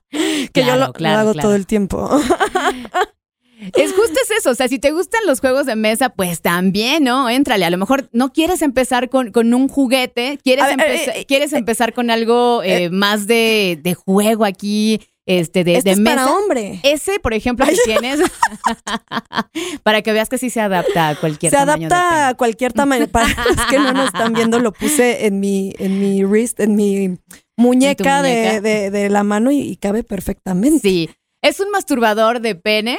Que yo Claro, lo, claro, lo hago claro. todo el tiempo. <laughs> Es justo es eso, o sea, si te gustan los juegos de mesa, pues también, ¿no? Éntrale. A lo mejor no quieres empezar con, con un juguete, quieres, A ver, empeza- eh, eh, quieres empezar con algo eh, más de, de juego aquí, este, de, Esto de es mesa. para hombre. Ese, por ejemplo, que <laughs> tienes, <laughs> para que veas que sí se adapta a cualquier Se tamaño de adapta a cualquier tamaño. Para los que no nos están viendo, lo puse en mi, en mi wrist, en mi muñeca, de- muñeca. De, de la mano y, y cabe perfectamente. Sí, es un masturbador de pene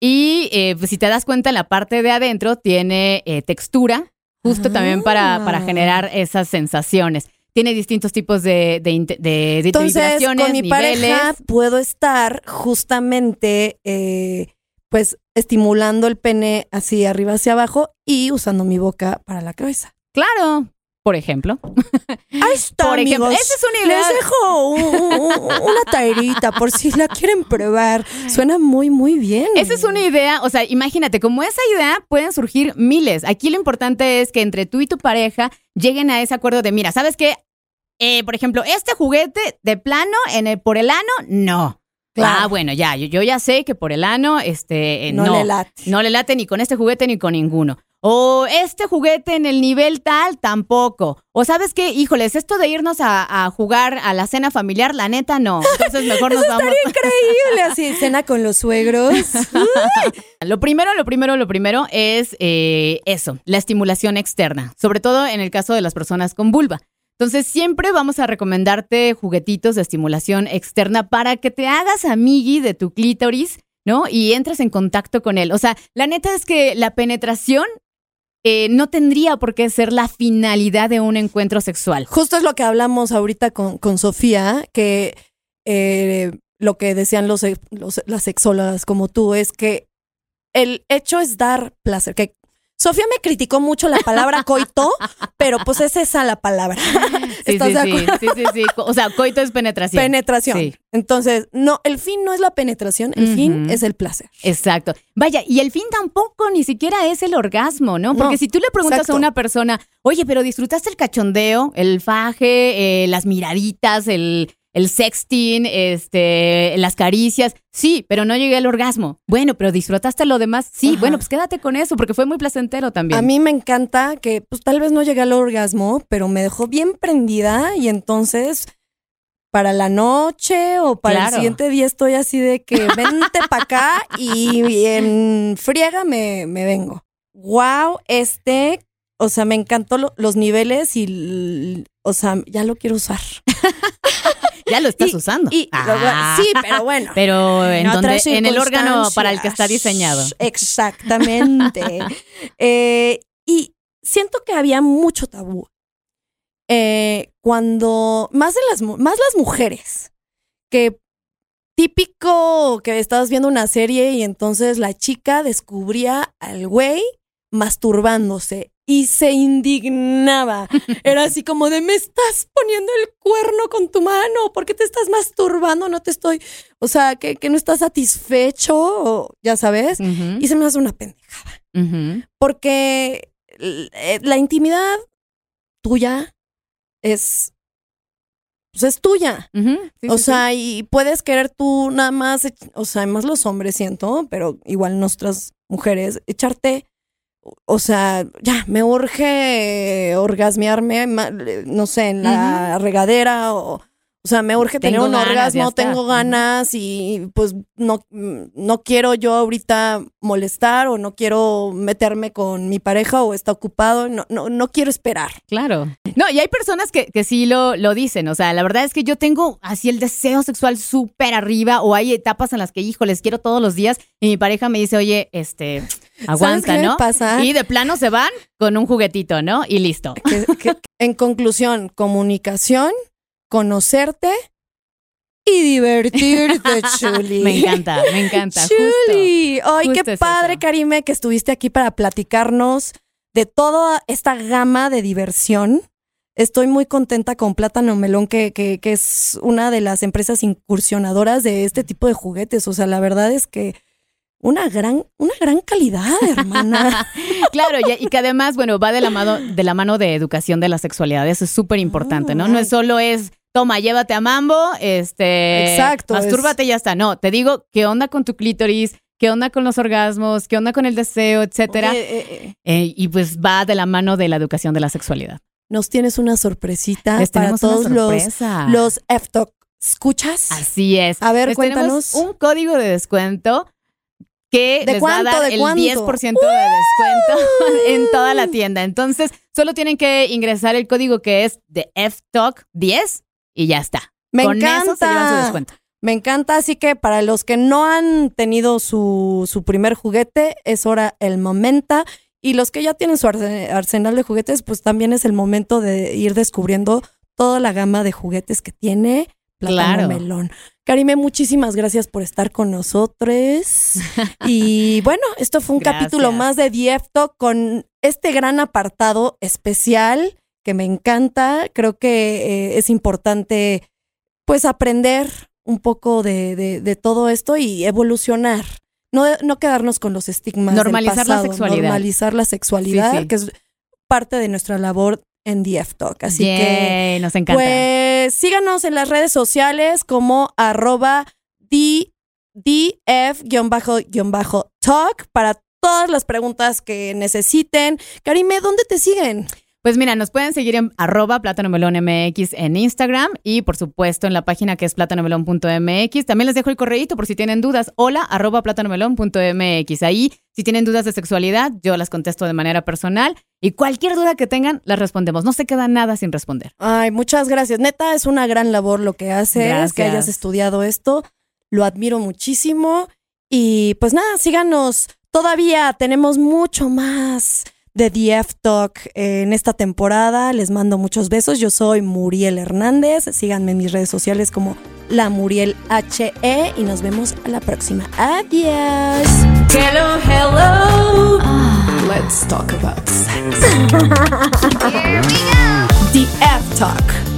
y eh, pues, si te das cuenta en la parte de adentro tiene eh, textura, justo también para, para Ah. generar esas sensaciones. Tiene distintos tipos de, de, de- de Entonces, vibraciones, con mi niveles. pareja puedo estar justamente, eh, pues, estimulando el pene así arriba hacia abajo y usando mi boca para la cabeza. Claro, por ejemplo. Ahí está, Por ejemplo, amigos. esa es una idea. Les dejo un- un- un- una taerita por si la quieren probar. Suena muy, muy bien. Esa es una idea, o sea, imagínate, como esa idea pueden surgir miles. Aquí lo importante es que entre tú y tu pareja lleguen a ese acuerdo de, mira, ¿sabes qué? Eh, por ejemplo, este juguete de plano en el, por el ano, no. Claro. Ah, bueno, ya, yo, yo ya sé que por el ano, este, eh, No no, le late. No le late ni con este juguete ni con ninguno. O este juguete en el nivel tal, tampoco. O sabes qué, híjoles, esto de irnos a, a jugar a la cena familiar, la neta no. Entonces mejor <laughs> nos vamos. Increíble, así, cena con los suegros. <laughs> Lo primero, lo primero, lo primero es eh, eso, la estimulación externa, sobre todo en el caso de las personas con vulva. Entonces, siempre vamos a recomendarte juguetitos de estimulación externa para que te hagas amigui de tu clítoris, ¿no? Y entres en contacto con él. O sea, la neta es que la penetración eh, no tendría por qué ser la finalidad de un encuentro sexual. Justo es lo que hablamos ahorita con, con Sofía, que eh, lo que decían los, los- las sexólogas como tú es que el hecho es dar placer. Que Sofía me criticó mucho la palabra coito, pero pues es esa la palabra. Sí, <laughs> ¿Estás sí, de acuerdo? sí, sí, sí. O sea, coito es penetración. Penetración. Sí. Entonces, no, el fin no es la penetración, el fin es el placer. Exacto. Vaya, y el fin tampoco ni siquiera es el orgasmo, ¿no? Porque No, si tú le preguntas exacto. a una persona, oye, pero disfrutaste el cachondeo, el faje, eh, las miraditas, el, el sexting, este, las caricias, sí, pero no llegué al orgasmo. Bueno, pero disfrutaste lo demás, sí, Ajá. bueno, pues quédate con eso, porque fue muy placentero también. A mí me encanta que pues tal vez no llegué al orgasmo, pero me dejó bien prendida y entonces para la noche o para Claro. el siguiente día estoy así de que vente para acá <laughs> y en friega me, me vengo. Wow, este, o sea, me encantó lo- los niveles y, o sea, ya lo quiero usar. <laughs> ya lo estás y- usando. Y, Ah. sí, pero bueno. <laughs> Pero en, donde, en el órgano para el que está diseñado. Exactamente. <laughs> Eh, y siento que había mucho tabú. Eh, cuando, más de las, más las mujeres, que típico que estabas viendo una serie y entonces la chica descubría al güey masturbándose y se indignaba. <laughs> Era así como de, me estás poniendo el cuerno con tu mano, ¿por qué te estás masturbando? No te estoy, o sea, que, que no estás satisfecho, o, ya sabes. Y se me hace una pendejada, porque eh, la intimidad tuya es pues es tuya. Sí, o sí, sea, y puedes querer tú nada más, o sea, más los hombres siento, pero igual nuestras mujeres, echarte, o sea, ya, me urge orgasmearme, no sé, en la regadera o... O sea, me urge tener Tengo un ganas, ya orgasmo, tengo ganas y pues no, no quiero yo ahorita molestar o no quiero meterme con mi pareja o está ocupado, no, no, no quiero esperar. Claro. No, y hay personas que, que sí lo, lo dicen. O sea, la verdad es que yo tengo así el deseo sexual súper arriba o hay etapas en las que, hijo, les quiero todos los días y mi pareja me dice, oye, este, aguanta, qué ¿no? pasa? Y de plano se van con un juguetito, ¿no? Y listo. Que- que- <laughs> en conclusión, comunicación, conocerte y divertirte, <laughs> Chuli. Me encanta, me encanta. Justo. Chuli. Ay, Justo qué es padre, eso. Karime, que estuviste aquí para platicarnos de toda esta gama de diversión. Estoy muy contenta con Plátano Melón, que, que, que es una de las empresas incursionadoras de este tipo de juguetes. O sea, la verdad es que una gran, una gran calidad, hermana. <laughs> Claro, y, que además, bueno, va de la mano de la mano de educación de la sexualidad. Eso es súper importante, ¿no? No es solo es toma, llévate a mambo, este, Exacto, mastúrbate y ya está. No, te digo, ¿qué onda con tu clítoris? ¿Qué onda con los orgasmos? ¿Qué onda con el deseo, etcétera? Oye, eh, eh, Eh, y pues va de la mano de la educación de la sexualidad. nos tienes una sorpresita Les para todos los, los F-Talk. ¿Escuchas? Así es. A ver, Les cuéntanos. un código de descuento que ¿De les cuánto? va a dar ¿De el cuánto? 10% de descuento en toda la tienda. Entonces, solo tienen que ingresar el código que es de FTalk 10 y ya está. Me Con encanta. eso se llevan su descuento. Me encanta, así que para los que no han tenido su, su primer juguete, es hora el momento. Y los que ya tienen su arse- arsenal de juguetes, pues también es el momento de ir descubriendo toda la gama de juguetes que tiene Plátano Claro. Melón. Karime, muchísimas gracias por estar con nosotros. <laughs> y bueno, esto fue un Gracias. capítulo más de Diefto con este gran apartado especial que me encanta. Creo que eh, es importante pues aprender un poco de, de- de todo esto y evolucionar. No, no quedarnos con los estigmas. del Normalizar la sexualidad. Normalizar la sexualidad, Sí, sí. que es parte de nuestra labor en DF Talk. Así que, nos encanta. pues, síganos en las redes sociales como arroba DF-talk para todas las preguntas que necesiten. Karime, ¿dónde te siguen? Pues mira, nos pueden seguir en arroba plátanomelón MX en Instagram y por supuesto en la página que es plátanomelón.mx. También les dejo el correíto por si tienen dudas. Hola arroba plátanomelón.mx. Ahí, si tienen dudas de sexualidad, yo las contesto de manera personal y cualquier duda que tengan, las respondemos. No se queda nada sin responder. Ay, muchas gracias. Neta, es una gran labor lo que haces, Gracias. que hayas estudiado esto. Lo admiro muchísimo. Y pues nada, síganos. Todavía tenemos mucho más de DF Talk en esta temporada. Les mando muchos besos. Yo soy Muriel Hernández. Síganme en mis redes sociales como la Muriel HE y nos vemos a la próxima. Adiós. Hello, hello. Let's talk about sex. <laughs> DF Talk.